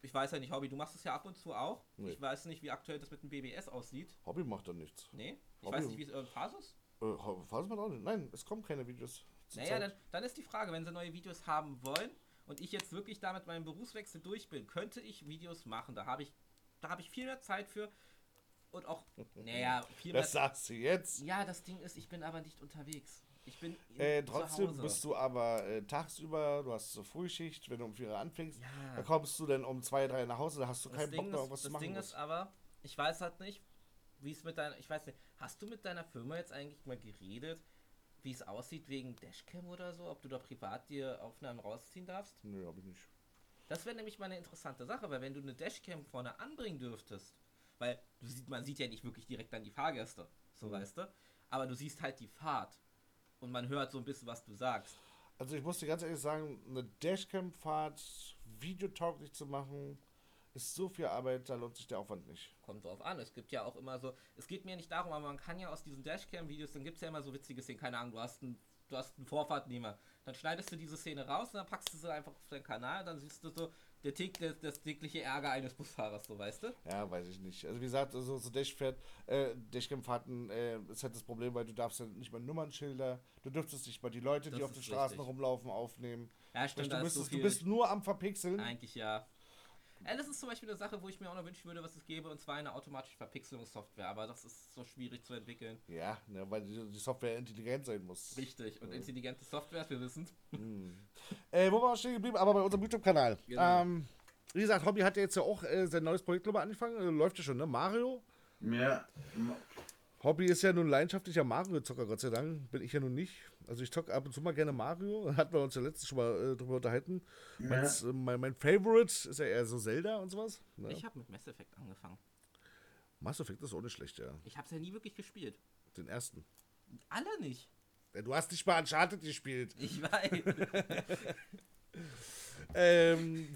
ich weiß ja nicht, Hobby, du machst es ja ab und zu auch. Nee. Ich weiß nicht, wie aktuell das mit dem BBS aussieht. Hobby macht da nichts. Nee? Ich Hobby- weiß nicht, wie es irgendein Phasus? Äh, Phase macht auch nicht. Nein, es kommen keine Videos. Naja, dann, dann ist die Frage, wenn sie neue Videos haben wollen und ich jetzt wirklich da mit meinem Berufswechsel durch bin, könnte ich Videos machen. Da habe ich, da habe ich viel mehr Zeit für und auch, naja, viel mehr Das sagst du jetzt. Ja, das Ding ist, ich bin aber nicht unterwegs. Ich bin in- Äh, zu trotzdem bist du aber äh, tagsüber, du hast so Frühschicht, wenn du um 4 Uhr anfängst, Ja. dann kommst du dann um 2, 3 nach Hause, da hast du Das keinen Bock Ding, mehr, ist, irgendwas zu das machen. Ding musst. ist aber, ich weiß halt nicht, wie es mit deiner, ich weiß nicht, hast du mit deiner Firma jetzt eigentlich mal geredet, wie es aussieht wegen Dashcam oder so, ob du da privat dir Aufnahmen rausziehen darfst? Nö, hab ich nicht. Das wäre nämlich mal eine interessante Sache, weil wenn du eine Dashcam vorne anbringen dürftest, weil du sieht, man sieht ja nicht wirklich direkt an die Fahrgäste, so Mhm. weißt du, aber du siehst halt die Fahrt und man hört so ein bisschen, was du sagst. Also ich muss dir ganz ehrlich sagen, eine Dashcam-Fahrt videotauglich zu machen, ist so viel Arbeit, da lohnt sich der Aufwand nicht. Kommt drauf an. Es gibt ja auch immer so, es geht mir nicht darum, aber man kann ja aus diesen Dashcam-Videos, dann gibt es ja immer so witzige Szenen, keine Ahnung, du hast einen, du hast einen Vorfahrtnehmer. Dann schneidest du diese Szene raus und dann packst du sie einfach auf deinen Kanal, dann siehst du so der Tick, das, das tägliche Ärger eines Busfahrers, so weißt du? Ja, weiß ich nicht. Also wie gesagt, so, so Dashfährt, äh, Dashcam-Fahrten äh, ist halt das Problem, weil du darfst ja nicht mal Nummernschilder, du dürftest nicht mal die Leute, die Das auf den Straßen richtig. rumlaufen, aufnehmen. Ja, stimmt, du, bist, so du bist nur am Verpixeln. Eigentlich ja. Ja, das ist zum Beispiel eine Sache, wo ich mir auch noch wünschen würde, was es gäbe, und zwar eine automatische Verpixelungssoftware, aber das ist so schwierig zu entwickeln. Ja, ne, weil die, die Software intelligent sein muss. Richtig, und intelligente Software, wir wissen Äh, wo war wir stehen geblieben? Aber bei unserem YouTube-Kanal. Genau. Ähm, wie gesagt, Hobby hat ja jetzt ja auch äh, sein neues Projekt ich, angefangen. Äh, läuft ja schon, ne? Mario. Ja, Hobby ist ja nun leidenschaftlicher Mario-Zocker, Gott sei Dank. Bin ich ja nun nicht. Also ich zocke ab und zu mal gerne Mario. Hatten wir uns ja letztens schon mal äh, drüber unterhalten. Meins, äh, mein, mein Favorite ist ja eher so Zelda und sowas. Ne? Ich habe mit Mass Effect angefangen. Mass Effect ist auch nicht schlecht, ja. Ich habe es ja nie wirklich gespielt. Den ersten. Alle nicht. Ja, du hast nicht mal Uncharted gespielt. Ich weiß. Ähm,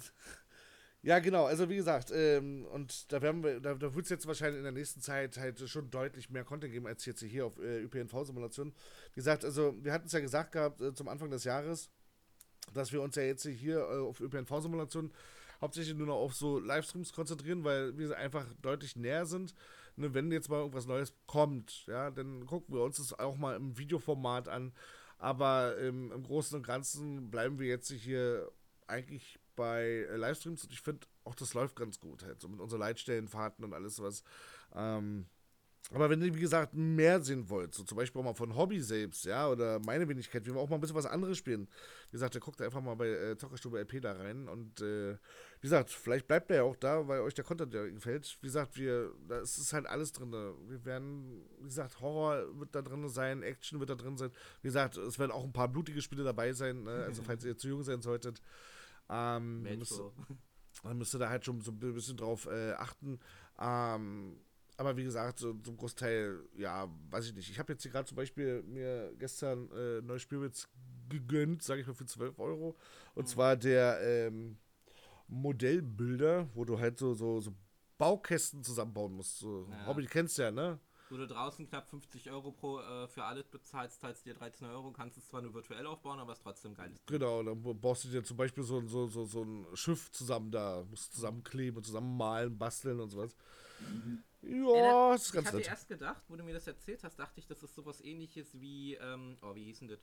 ja, genau, also wie gesagt, ähm, und da werden wir, da, da wird es jetzt wahrscheinlich in der nächsten Zeit halt schon deutlich mehr Content geben, als jetzt hier auf äh, ÖPNV-Simulation. Wie gesagt, also wir hatten es ja gesagt gehabt äh, zum Anfang des Jahres, dass wir uns ja jetzt hier äh, auf ÖPNV-Simulation hauptsächlich nur noch auf so Livestreams konzentrieren, weil wir einfach deutlich näher sind. Ne, wenn jetzt mal irgendwas Neues kommt, ja, dann gucken wir uns das auch mal im Videoformat an. Aber ähm, im Großen und Ganzen bleiben wir jetzt hier eigentlich bei äh, Livestreams und ich finde auch das läuft ganz gut halt, so mit unseren Leitstellenfahrten und alles was. Ähm, aber wenn ihr, wie gesagt, mehr sehen wollt, so zum Beispiel auch mal von Hobby selbst, ja, oder meine Wenigkeit, wie wir auch mal ein bisschen was anderes spielen, wie gesagt, dann guckt einfach mal bei äh, Zockerstube LP da rein und äh, wie gesagt, vielleicht bleibt ihr ja auch da, weil euch der Content ja gefällt. Wie gesagt, wir, da ist es halt alles drin. Wir werden, wie gesagt, Horror wird da drin sein, Action wird da drin sein. Wie gesagt, es werden auch ein paar blutige Spiele dabei sein, ne? also falls ihr zu jung sein solltet. Ähm, Metro. dann müsst ihr da halt schon so ein bisschen drauf äh, achten. Ähm, aber wie gesagt, so zum Großteil, ja, weiß ich nicht. Ich habe jetzt hier gerade zum Beispiel mir gestern äh, neues Spielwitz gegönnt, sage ich mal, für 12 Euro. Und zwar der ähm, Modellbilder, wo du halt so, so, so Baukästen zusammenbauen musst. So, Ja. Hobby kennst du ja, ne? Wo du draußen knapp 50 Euro pro äh, für alles bezahlst, zahlst dir 13 Euro, kannst es zwar nur virtuell aufbauen, aber es ist trotzdem geil. Genau, dann baust du dir zum Beispiel so, ein- so, so, so ein Schiff zusammen da, musst zusammenkleben und zusammen malen, basteln und sowas. Ja, das ist ich ganz hatte nett. erst gedacht, wo du mir das erzählt hast, dachte ich, das ist sowas ähnliches wie, ähm, oh, wie hieß denn das?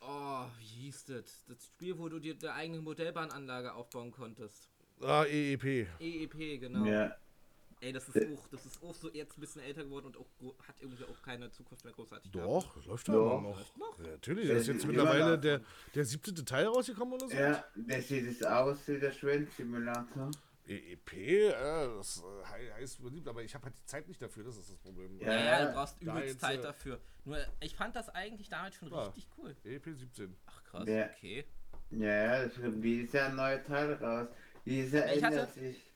Oh, wie hieß das? Das Spiel, wo du dir deine eigene Modellbahnanlage aufbauen konntest. Ah, EEP. EEP, genau. ja. Ey, das ist auch, das ist auch so jetzt ein bisschen älter geworden und auch hat irgendwie auch keine Zukunft mehr großartig. gehabt. Doch, das läuft ja noch. Noch? Ja, natürlich, da ist jetzt mittlerweile der, der 17. Teil rausgekommen oder so. Ja, der sieht es aus wie der Schwänzsimulator. EEP, äh, das äh, hei- heißt beliebt, aber ich habe halt die Zeit nicht dafür, das ist das Problem. Ja. Ja, du brauchst übelst jetzt, Zeit äh, dafür. Nur, ich fand das eigentlich damals schon Ja. richtig cool. EEP 17. Ach krass, Ja. okay. Ja, ja, es kommt jedes Jahr ein neuer Teil raus. Jahr Ich hatte- ändert sich.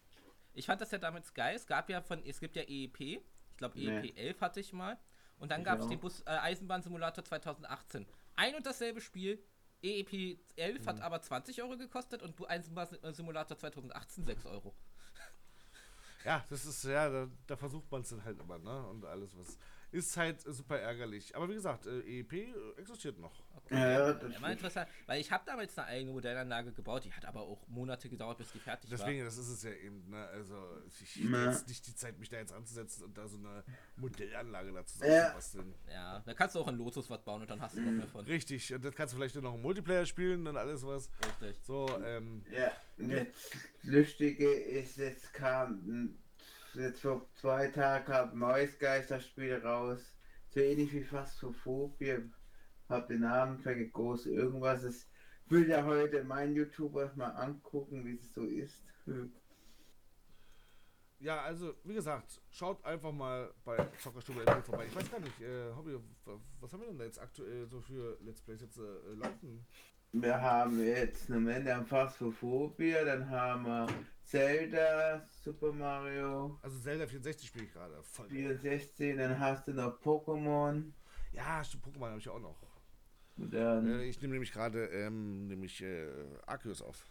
Ich fand das ja damals geil. Es gab ja von, es gibt ja EEP. Ich glaube Nee. EEP 11 hatte ich mal. Und dann gab es den Bus, äh, Eisenbahnsimulator 2018. Ein und dasselbe Spiel. EEP 11 Mhm. hat aber 20 Euro gekostet und Eisenbahnsimulator 2018 6 Euro. Ja, das ist, ja, da, da versucht man es dann halt immer, ne? Und alles was. Ist halt super ärgerlich. Aber wie gesagt, äh, EEP existiert noch. Okay. Ja, das Ja, mal interessant, weil ich habe damals eine eigene Modellanlage gebaut, die hat aber auch Monate gedauert, bis die fertig Deswegen, war. das ist es ja eben, ne? Also, ich habe jetzt nicht die Zeit, mich da jetzt anzusetzen und da so eine Modellanlage dazu Ja. basteln. Ja, da kannst du auch in Lotus was bauen und dann hast du noch mehr von. Richtig, und das kannst du vielleicht nur noch im Multiplayer spielen und alles was. Richtig. So, ähm, Ja, und jetzt Lustige ist, jetzt kam jetzt vor zwei Tagen kam ein neues Geisterspiel raus. So ähnlich wie Phasmophobie. Hab den Namen vergessen, irgendwas. Es will ja heute mein YouTuber mal angucken, wie es so ist. Ja, also, wie gesagt, schaut einfach mal bei Zockerstube vorbei. Ich weiß gar nicht, äh, Hobby, wa- was haben wir denn da jetzt aktuell so für Let's Plays jetzt äh, laufen? Wir haben jetzt eine Menge an Phasmophobie, dann haben wir Zelda, Super Mario Also Zelda 64 spiele ich gerade. Voll. 64, dann hast du noch Pokémon. Ja, Pokémon habe ich auch noch. Dann, Äh, ich nehme nämlich gerade ähm, nämlich äh, Arceus auf.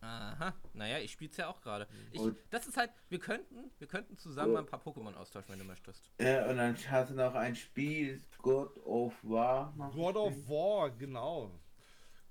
Aha, naja, ich spiel's ja auch gerade. Ich- Und- Das ist halt, wir könnten, wir könnten zusammen Oh. mal ein paar Pokémon austauschen, wenn du möchtest. Ja, und dann hast du noch ein Spiel, God of War. God of. War, genau.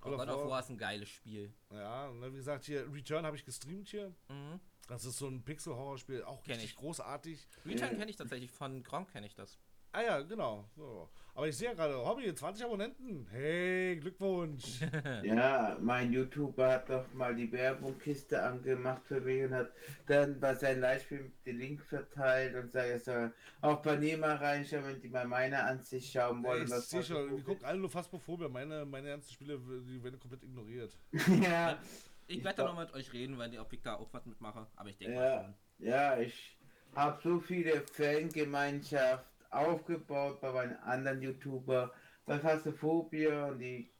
Oh, God of War ist ein geiles Spiel. Ja, und dann, wie gesagt, hier Return habe ich gestreamt hier. Mhm. Das ist so ein Pixel-Horror-Spiel, auch Kenn richtig ich. großartig. Return Ja. kenne ich tatsächlich, von Gronk kenne ich das. Ah ja, genau. So. Aber ich sehe ja gerade, Hobby, 20 Abonnenten. Hey, Glückwunsch. Ja, mein YouTuber hat doch mal die Werbungkiste angemacht für mich und hat dann bei seinem Livestream den Link verteilt und sagt, er soll auch bei Nehmer reinschauen, wenn die mal meine Ansicht schauen wollen. ich was sehe schon, die Phasmophobie- gucken alle nur Phasmophobia. Meine, meine ernsten Spiele, die werden komplett ignoriert. ja, Ich Ich werde da noch mit euch reden, wenn die, ob ich da auch was mitmache. Aber ich denke Ja. mal schon. ja, ich habe so viele Fangemeinschaft aufgebaut bei meinen anderen YouTuber, bei Phasmophobia und die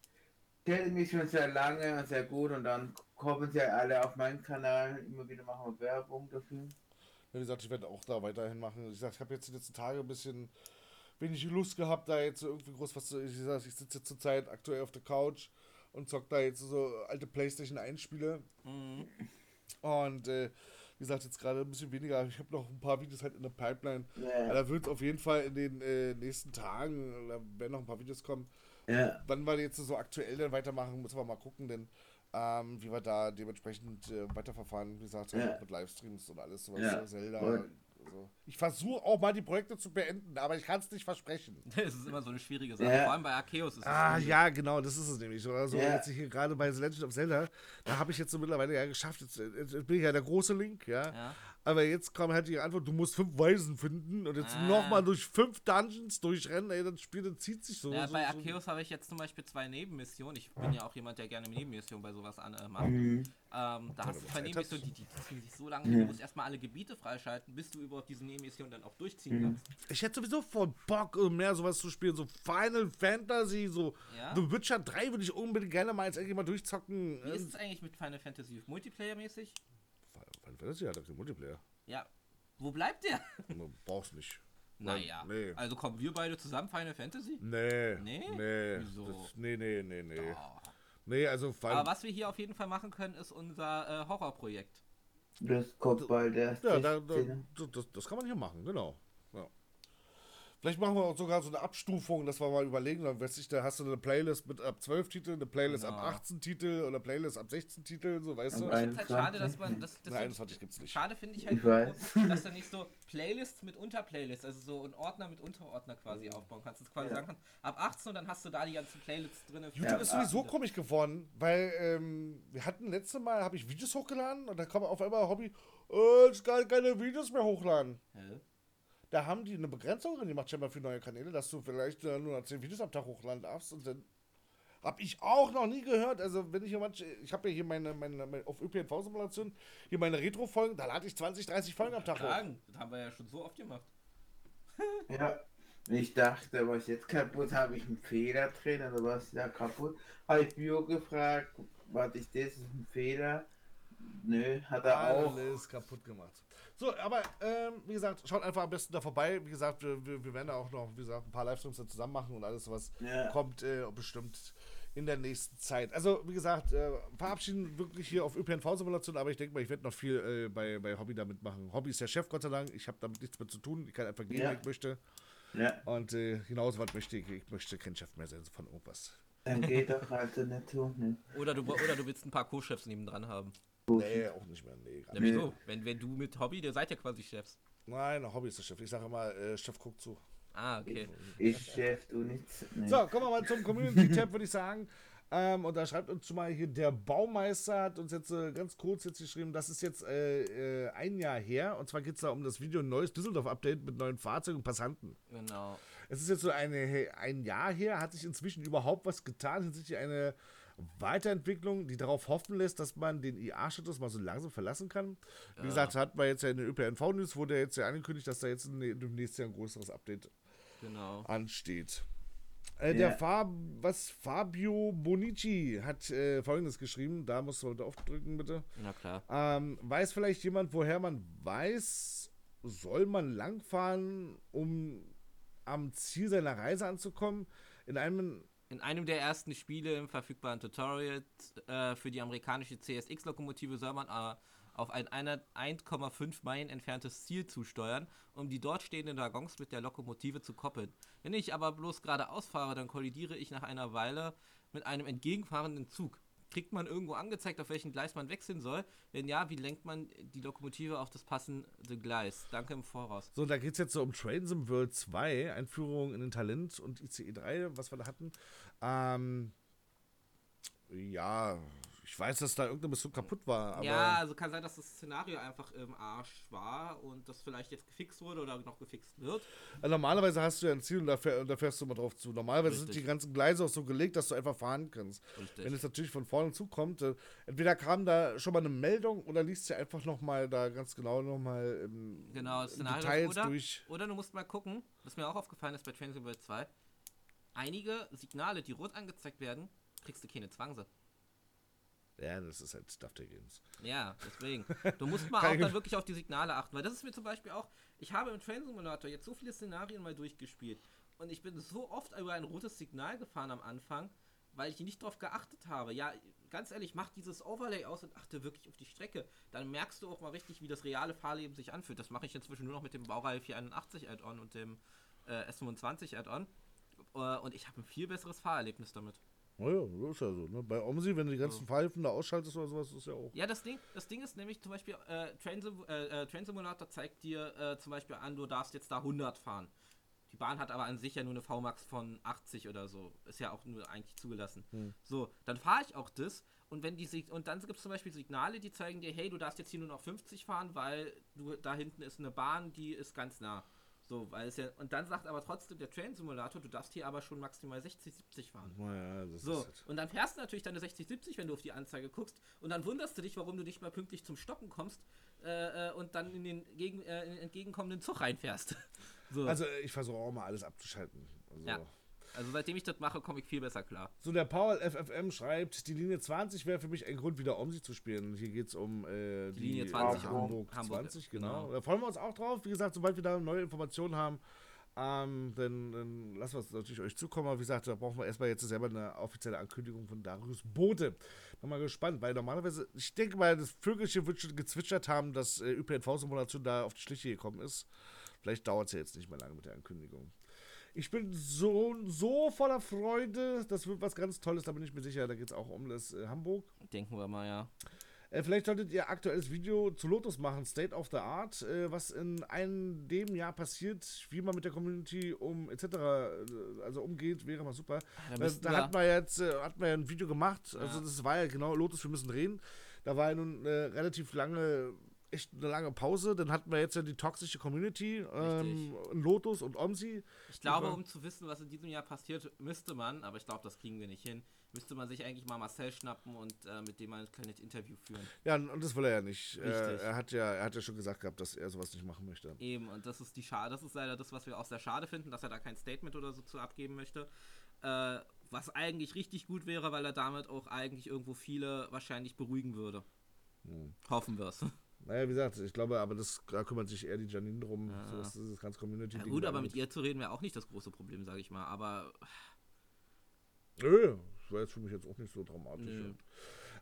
kennen mich schon sehr lange und sehr gut und dann kommen sie alle auf meinen Kanal, immer wieder machen wir Werbung dafür. Wie gesagt, ich werde auch da weiterhin machen. Ich sag, ich habe jetzt die letzten Tage ein bisschen wenig Lust gehabt, da jetzt so irgendwie groß was zu. Ich sag, ich sitze jetzt zurzeit aktuell auf der Couch und zock da jetzt so alte Playstation 1 Spiele. Mhm. Und äh, wie gesagt, jetzt gerade ein bisschen weniger. Ich habe noch ein paar Videos halt in der Pipeline. Ja. Da wird auf jeden Fall in den äh, nächsten Tagen, da werden noch ein paar Videos kommen. Ja, Wann wir jetzt so aktuell dann weitermachen, müssen wir mal gucken, denn ähm, wie wir da dementsprechend äh, weiterverfahren. Wie gesagt, Ja. mit Livestreams und alles sowas. Ja. Zelda. Und- So. Ich versuche auch mal die Projekte zu beenden, aber ich kann es nicht versprechen. Das ist immer so eine schwierige Sache. Ja. Vor allem bei Arceus ist es Ah, schwierig. ja, genau, das ist es nämlich. Oder so, Ja. jetzt hier gerade bei The Legend of Zelda, da habe ich jetzt so mittlerweile ja geschafft. Jetzt, jetzt bin ich ja der große Link, ja. Ja. Aber jetzt kam halt die Antwort, du musst fünf Weisen finden und jetzt Ah. nochmal durch fünf Dungeons durchrennen, ey, das Spiel das zieht sich so. Ja, so, bei so. Arceus habe ich jetzt zum Beispiel zwei Nebenmissionen. Ich bin ja auch jemand, der gerne Nebenmissionen bei sowas an, äh, macht. Mhm. Ähm, da hast du zwei Nebenmissionen, die, die, ziehen sich so lange. Ja. Du musst erstmal alle Gebiete freischalten, bis du überhaupt diese Nebenmission dann auch durchziehen Mhm. kannst. Ich hätte sowieso voll Bock, um mehr sowas zu spielen. So Final Fantasy, so Ja? The Witcher 3 würde ich unbedingt gerne mal jetzt endlich mal durchzocken. Wie ist es eigentlich mit Final Fantasy? Multiplayer-mäßig? Final Fantasy hat doch keinen Multiplayer. Ja. Wo bleibt der? Du brauchst nicht. Naja. Nee. Also kommen wir beide zusammen Final Fantasy? Nee. Nee? Nee. Wieso? Das, nee, nee, nee, nee. Oh. Nee, also Final Aber was wir hier auf jeden Fall machen können, ist unser äh, Horrorprojekt. Das kommt bald erst. Ja, da, da, 16. das- das, das kann man hier machen, genau. Vielleicht machen wir auch sogar so eine Abstufung, dass wir mal überlegen, dann weiß ich, da hast du eine Playlist mit ab 12 Titeln, eine Playlist ab Genau. 18 Titeln oder eine Playlist ab 16 Titeln, so weißt Ab du? Ich finde halt schade, 21. dass man das. das Nein, 21 gibt's nicht. Schade finde ich halt, Ich irgendwo, dass du nicht so Playlists mit Unterplaylists, also so ein Ordner mit Unterordner quasi aufbauen kannst. Dass du quasi Ja. sagen kannst, ab 18 und dann hast du da die ganzen Playlists drin. YouTube Ja, ist sowieso komisch geworden, weil ähm, wir hatten letzte Mal, habe ich Videos hochgeladen und da kam auf einmal Hobby, äh, ich kann keine Videos mehr hochladen. Hä? Da haben die eine Begrenzung drin gemacht, scheinbar für neue Kanäle, dass du vielleicht äh, nur noch 10 Videos am Tag hochladen darfst und dann habe ich auch noch nie gehört. Also, wenn ich hier manche, ich habe ja hier meine, meine, meine auf ÖPNV-Simulation, hier meine Retro-Folgen, da lade ich 20, 30 Folgen am Tag hoch. Sagen, das haben wir ja schon so oft gemacht. Ja. Ich dachte, was jetzt kaputt, habe ich einen Fehler drin oder was da kaputt? Habe ich Bio gefragt, warte ich, das ist ein Fehler? Nö, hat er auch. Alles kaputt gemacht. So, aber ähm, wie gesagt, schaut einfach am besten da vorbei. Wie gesagt, wir, wir, wir werden da auch noch, wie gesagt, ein paar Livestreams da zusammen machen und alles, was Ja. kommt, äh, bestimmt in der nächsten Zeit. Also, wie gesagt, äh, verabschieden wirklich hier auf ÖPNV-Simulation, aber ich denke mal, ich werde noch viel äh, bei, bei Hobby damit machen. Hobby ist der Chef, Gott sei Dank. Ich habe damit nichts mehr zu tun. Ich kann einfach gehen, Ja. wenn ich möchte. Ja, Und äh, genauso was möchte ich. Ich möchte kein Chef mehr sein von irgendwas. dann geht doch nicht so. Ne? Oder du, oder du willst ein paar Co-Chefs nebendran haben. Nee, auch nicht mehr. Nee, nicht. wieso? Wenn, wenn du mit Hobby, ihr seid ja quasi Chefs. Nein, Hobby ist der Chef. Ich sage immer, äh, Chef guckt zu. Ah, okay. Ich Chef, du nichts. Ne. So, kommen wir mal zum Community-Tab, würde ich sagen. Ähm, und da schreibt uns schon mal hier, der Baumeister hat uns jetzt äh, ganz kurz jetzt geschrieben, das ist jetzt äh, äh, ein Jahr her. Und zwar geht es da um das Video Neues Düsseldorf-Update mit neuen Fahrzeugen und Passanten. Genau. Es ist jetzt so eine, ein Jahr her, hat sich inzwischen überhaupt was getan, hinsichtlich eine Weiterentwicklung, die darauf hoffen lässt, dass man den IA-Status mal so langsam verlassen kann. Wie Ja. gesagt, hat man jetzt ja in der ÖPNV-News, wurde jetzt ja angekündigt, dass da jetzt im nächsten Jahr ein größeres Update Genau. ansteht. Äh, Ja. Der Fab, was Fabio Bonici hat äh, folgendes geschrieben, da musst du heute aufdrücken, bitte. Na klar. Ähm, weiß vielleicht jemand, woher man weiß, soll man langfahren, um am Ziel seiner Reise anzukommen? In einem, In einem der ersten Spiele im verfügbaren Tutorial äh, für die amerikanische CSX-Lokomotive soll man äh, auf ein einer- 1,5 Meilen entferntes Ziel zusteuern, um die dort stehenden Waggons mit der Lokomotive zu koppeln. Wenn ich aber bloß geradeaus fahre, dann kollidiere ich nach einer Weile mit einem entgegenfahrenden Zug. Kriegt man irgendwo angezeigt, auf welchen Gleis man wechseln soll? Wenn ja, wie lenkt man die Lokomotive auf das passende Gleis? Danke im Voraus. so, da geht es jetzt so um Train Sim World 2, Einführung in den Talent und ICE 3, was wir da hatten. Ähm, ja, ich weiß, dass da irgendeine Mission kaputt war, ja, also kann sein, dass das Szenario einfach im Arsch war und das vielleicht jetzt gefixt wurde oder noch gefixt wird. Also normalerweise hast du ja ein Ziel und da, fähr, und da fährst du immer drauf zu. Normalerweise sind Richtig. die ganzen Gleise auch so gelegt, dass du einfach fahren kannst. Richtig. Wenn es natürlich von vorne zukommt, äh, entweder kam da schon mal eine Meldung oder liest du einfach nochmal da ganz genau nochmal im, Genau, Szenario Details oder, durch. oder du musst mal gucken, was mir auch aufgefallen ist bei Transit World 2. Einige Signale, die rot angezeigt werden, kriegst du keine Zwangse. Ja, das ist halt Stuff der Games. Ja, deswegen. Du musst mal auch dann wirklich auf die Signale achten, weil das ist mir zum Beispiel auch, ich habe im Train Simulator jetzt so viele Szenarien mal durchgespielt und ich bin so oft über ein rotes Signal gefahren am Anfang, weil ich nicht darauf geachtet habe. Ja, ganz ehrlich, mach dieses Overlay aus und achte wirklich auf die Strecke. Dann merkst du auch mal richtig, wie das reale Fahrleben sich anfühlt. Das mache ich inzwischen nur noch mit dem Baureihe 481 Add-on und dem äh, S25 Add-on. Äh, und ich habe ein viel besseres Fahrerlebnis damit. Naja, das ist ja so. Ne? Bei OMSI, wenn du die ganzen Ja. Pfeifen da ausschaltest oder sowas, ist ja auch. Ja, das Ding, das Ding ist nämlich zum Beispiel, äh, Train, Sim, äh, äh, Train Simulator zeigt dir äh, zum Beispiel an, du darfst jetzt da 100 fahren. Die Bahn hat aber an sich ja nur eine VMAX von 80 oder so. Ist ja auch nur eigentlich zugelassen. Hm. So, dann fahre ich auch das und wenn die und dann gibt es zum Beispiel Signale, die zeigen dir, hey, du darfst jetzt hier nur noch 50 fahren, weil du da hinten ist eine Bahn, die ist ganz nah. So, weil es ja. Und dann sagt aber trotzdem der Train Simulator, du darfst hier aber schon maximal 60, 70 fahren. Naja, das So, ist halt. und dann fährst du natürlich deine 60, 70, wenn du auf die Anzeige guckst, und dann wunderst du dich, warum du nicht mal pünktlich zum Stoppen kommst äh, äh, und dann in den, gegen, äh, in den entgegenkommenden Zug reinfährst. so. Also, Also, ich versuche auch mal alles abzuschalten. Also. Ja. Seitdem ich das mache, komme ich viel besser klar. So, der Paul FFM schreibt, die Linie 20 wäre für mich ein Grund, wieder OMSI zu spielen. Hier geht es um äh, die, Linie 20, Hamburg, Hamburg, 20, genau. genau. Da freuen wir uns auch drauf. Wie gesagt, sobald wir da neue Informationen haben, ähm, dann, dann lassen wir es natürlich euch zukommen. Aber wie gesagt, da brauchen wir erstmal jetzt selber eine offizielle Ankündigung von Darius Bode. Bin mal gespannt, weil normalerweise, ich denke mal, das Vögelchen wird schon gezwitschert haben, dass äh, ÖPNV-Simulation da auf die Schliche gekommen ist. Vielleicht dauert es ja jetzt nicht mehr lange mit der Ankündigung. Ich bin so, so voller Freude. Das wird was ganz Tolles, da bin ich mir sicher. Da geht es auch um das äh, Hamburg. Denken wir mal, ja. Äh, vielleicht solltet ihr aktuelles Video zu Lotus machen, State of the Art, äh, was in einem dem Jahr passiert, wie man mit der Community um etc. Äh, also umgeht, wäre mal super. Da Da, müssten da hat man jetzt äh, hat man ja ein Video gemacht, also Ja. das war ja genau Lotus, wir müssen drehen. Da war ja nun äh, relativ lange, echt eine lange Pause. Dann hatten wir jetzt ja die toxische Community, ähm, Lotus und Omsi. Ich glaube, um zu wissen, was in diesem Jahr passiert, müsste man, aber ich glaube, das kriegen wir nicht hin, müsste man sich eigentlich mal Marcel schnappen und äh, mit dem mal ein kleines Interview führen. Ja, und das will er ja nicht. Äh, er hat ja, er hat ja schon gesagt gehabt, dass er sowas nicht machen möchte. Eben, und das ist die Schade, das ist leider das, was wir auch sehr schade finden, dass er da kein Statement oder so zu abgeben möchte. Äh, was eigentlich richtig gut wäre, weil er damit auch eigentlich irgendwo viele wahrscheinlich beruhigen würde. Hm. Hoffen wir es. Naja, wie gesagt, ich glaube, aber das, da kümmert sich eher die Janine drum. Ja. So ist dieses ganze Community. Ja, gut, aber mit ihr zu reden wäre auch nicht das große Problem, sage ich mal. Aber Nö, war jetzt für mich jetzt auch nicht so dramatisch.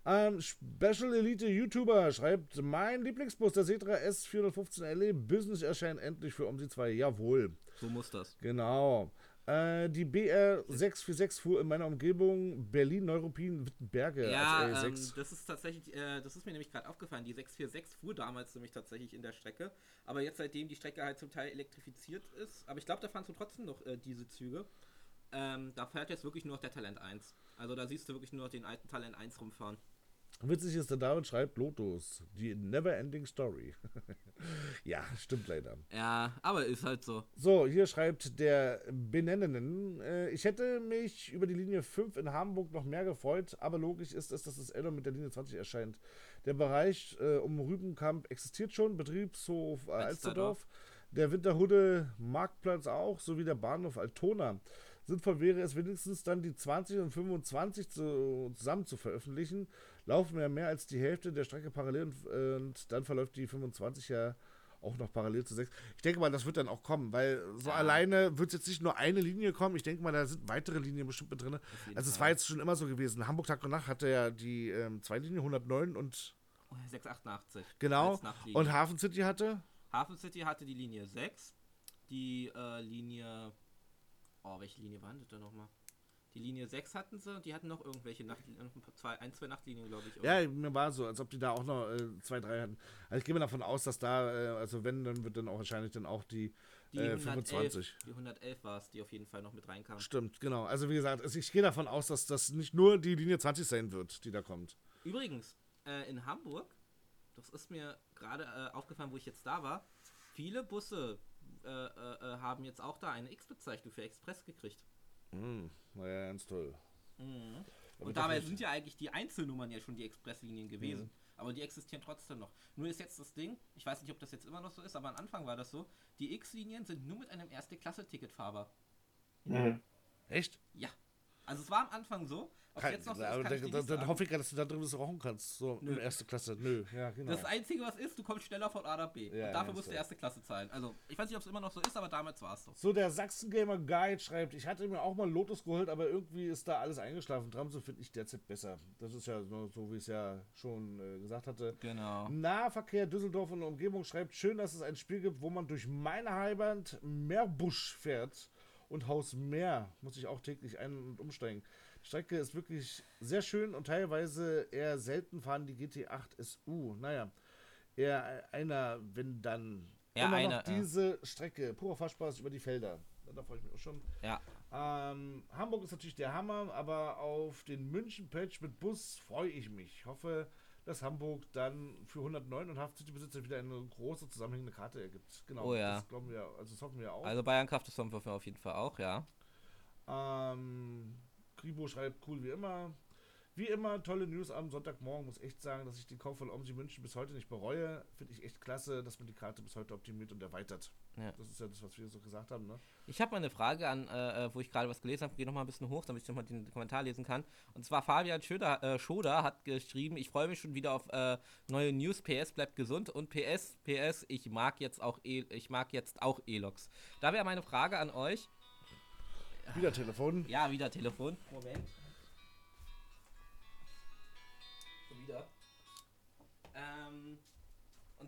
Ähm, Special Elite YouTuber schreibt, mein Lieblingsbus, der Setra S415 LE Business erscheint endlich für OMSI 2. Jawohl. So muss das. Genau. Äh, die BR 646 fuhr in meiner Umgebung Berlin, Neuruppin, Wittenberge ja, als ähm, das ist tatsächlich, äh, das ist mir nämlich gerade aufgefallen. Die 646 fuhr damals nämlich tatsächlich in der Strecke. Aber jetzt, seitdem die Strecke halt zum Teil elektrifiziert ist, aber ich glaube, da fahren so trotzdem noch äh, diese Züge. Ähm, da fährt jetzt wirklich nur noch der Talent 1. Also da siehst du wirklich nur noch den alten Talent 1 rumfahren. Witzig ist, der David schreibt Lotus, die Never-Ending Story. ja, stimmt leider. Ja, aber ist halt so. So, hier schreibt der Benennenden, äh, ich hätte mich über die Linie 5 in Hamburg noch mehr gefreut, aber logisch ist es, dass das Eldon mit der Linie 20 erscheint. Der Bereich äh, um Rübenkamp existiert schon, Betriebshof äh, Alsterdorf, der Winterhude Marktplatz auch, sowie der Bahnhof Altona. Sinnvoll wäre es wenigstens dann die 20 und 25 zu, zusammen zu veröffentlichen laufen ja mehr als die Hälfte der Strecke parallel und, und dann verläuft die 25 ja auch noch parallel zu 6. Ich denke mal, das wird dann auch kommen, weil so ja. alleine wird jetzt nicht nur eine Linie kommen. Ich denke mal, da sind weitere Linien bestimmt mit drin. Also es war jetzt schon immer so gewesen. Hamburg Tag und Nacht hatte ja die ähm, zwei Linien, 109 und 688. Genau. Und Hafen City hatte? Hafen City hatte die Linie 6. Die äh, Linie. Oh, welche Linie war das da nochmal? Die Linie 6 hatten sie und die hatten noch irgendwelche Nachtlinien, zwei, ein, zwei Nachtlinien, glaube ich. Oder? Ja, mir war so, als ob die da auch noch äh, zwei, drei hatten. Also ich gehe mal davon aus, dass da, äh, also wenn, dann wird dann auch wahrscheinlich dann auch die, die äh, 25. Die 111 war es, die auf jeden Fall noch mit reinkam. Stimmt, genau. Also wie gesagt, also ich gehe davon aus, dass das nicht nur die Linie 20 sein wird, die da kommt. Übrigens, äh, in Hamburg, das ist mir gerade äh, aufgefallen, wo ich jetzt da war, viele Busse äh, haben jetzt auch da eine X-Bezeichnung für Express gekriegt. Mhm. Naja, ganz toll. Mhm. Und dabei sind ja eigentlich die Einzelnummern ja schon die Expresslinien gewesen. Mhm. Aber die existieren trotzdem noch. Nur ist jetzt das Ding, ich weiß nicht, ob das jetzt immer noch so ist, aber am Anfang war das so, die X-Linien sind nur mit einem Erste-Klasse-Ticket fahrbar. Mhm. Echt? Ja. Also es war am Anfang so, ob jetzt noch so ist, dann, dann, dann hoffe ich gerade, dass du da drin rauchen kannst. So Nö. in erste Klasse. Nö, ja, genau. Das Einzige, was ist, du kommst schneller von A nach B. Ja, und dafür musst du erste Klasse zahlen. Also, ich weiß nicht, ob es immer noch so ist, aber damals war es so. So, der Sachsen Gamer Guide schreibt, ich hatte mir auch mal Lotus geholt, aber irgendwie ist da alles eingeschlafen. Tramso finde ich derzeit besser. Das ist ja so, so wie ich es ja schon äh, gesagt hatte. Genau. Nahverkehr Düsseldorf und Umgebung schreibt, schön, dass es ein Spiel gibt, wo man durch meine Heimat Meerbusch fährt und Haus Meer muss ich auch täglich ein- und umsteigen. Strecke ist wirklich sehr schön und teilweise eher selten fahren die GT8 SU. Naja, eher einer, wenn dann. Ja, Immer eine, noch diese ja. Strecke. Purer Fahrspaß über die Felder. Da freue ich mich auch schon. Ja. Ähm, Hamburg ist natürlich der Hammer, aber auf den München-Patch mit Bus freue ich mich. Ich hoffe, dass Hamburg dann für 189 Besitzer wieder eine große zusammenhängende Karte ergibt. Genau. Oh ja. Das glauben wir, also das hoffen wir auch. Also Bayern Kraft das hoffen wir auf jeden Fall auch, ja. Ähm, Kribo schreibt, cool wie immer. Wie immer, tolle News am Sonntagmorgen. Muss echt sagen, dass ich den Kauf von Omsi München bis heute nicht bereue. Finde ich echt klasse, dass man die Karte bis heute optimiert und erweitert. Ja. Das ist ja das, was wir so gesagt haben. Ne? Ich habe mal eine Frage an, äh, wo ich gerade was gelesen habe. Gehe nochmal ein bisschen hoch, damit ich nochmal den Kommentar lesen kann. Und zwar Fabian Schöder, äh, Schoder hat geschrieben, ich freue mich schon wieder auf äh, neue News. PS bleibt gesund und PS, PS, ich mag jetzt auch e ich mag jetzt auch Elox. Da wäre meine Frage an euch. Wieder Telefon. Ja, wieder Telefon. Moment.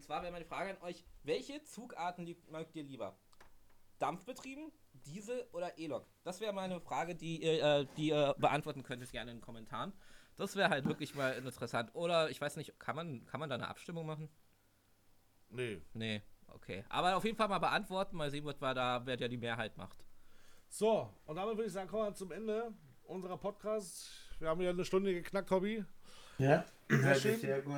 Zwar wäre meine Frage an euch: Welche Zugarten mögt ihr lieber? Dampfbetrieben, Diesel oder E-Lok? Das wäre meine Frage, die ihr, äh, die ihr beantworten könntet gerne in den Kommentaren. Das wäre halt wirklich mal interessant. Oder ich weiß nicht, kann man, kann man da eine Abstimmung machen? Nee. Nee, okay. Aber auf jeden Fall mal beantworten, mal sehen, was da, wer der die Mehrheit macht. So, und damit würde ich sagen, kommen wir zum Ende unserer Podcast. Wir haben ja eine Stunde geknackt, Hobby. Ja, sehr schön. Sehr gut.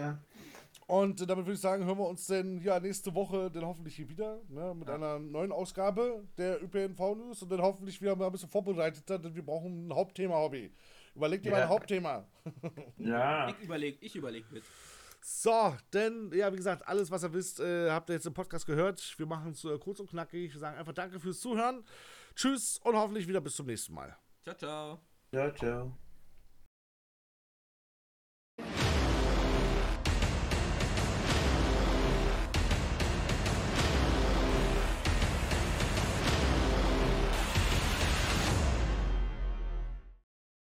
Und damit würde ich sagen, hören wir uns denn ja nächste Woche dann hoffentlich hier wieder ne, mit ja. einer neuen Ausgabe der ÖPNV News und dann hoffentlich wieder mal ein bisschen vorbereitet, denn wir brauchen ein Hauptthema, Hobby. Überleg dir ja. mal ein Hauptthema. Ja. Ich überlege ich überleg mit. So, denn, ja, wie gesagt, alles, was ihr wisst, äh, habt ihr jetzt im Podcast gehört. Wir machen es äh, kurz und knackig. Wir sagen einfach Danke fürs Zuhören. Tschüss und hoffentlich wieder bis zum nächsten Mal. Ciao, ciao. Ciao, ciao.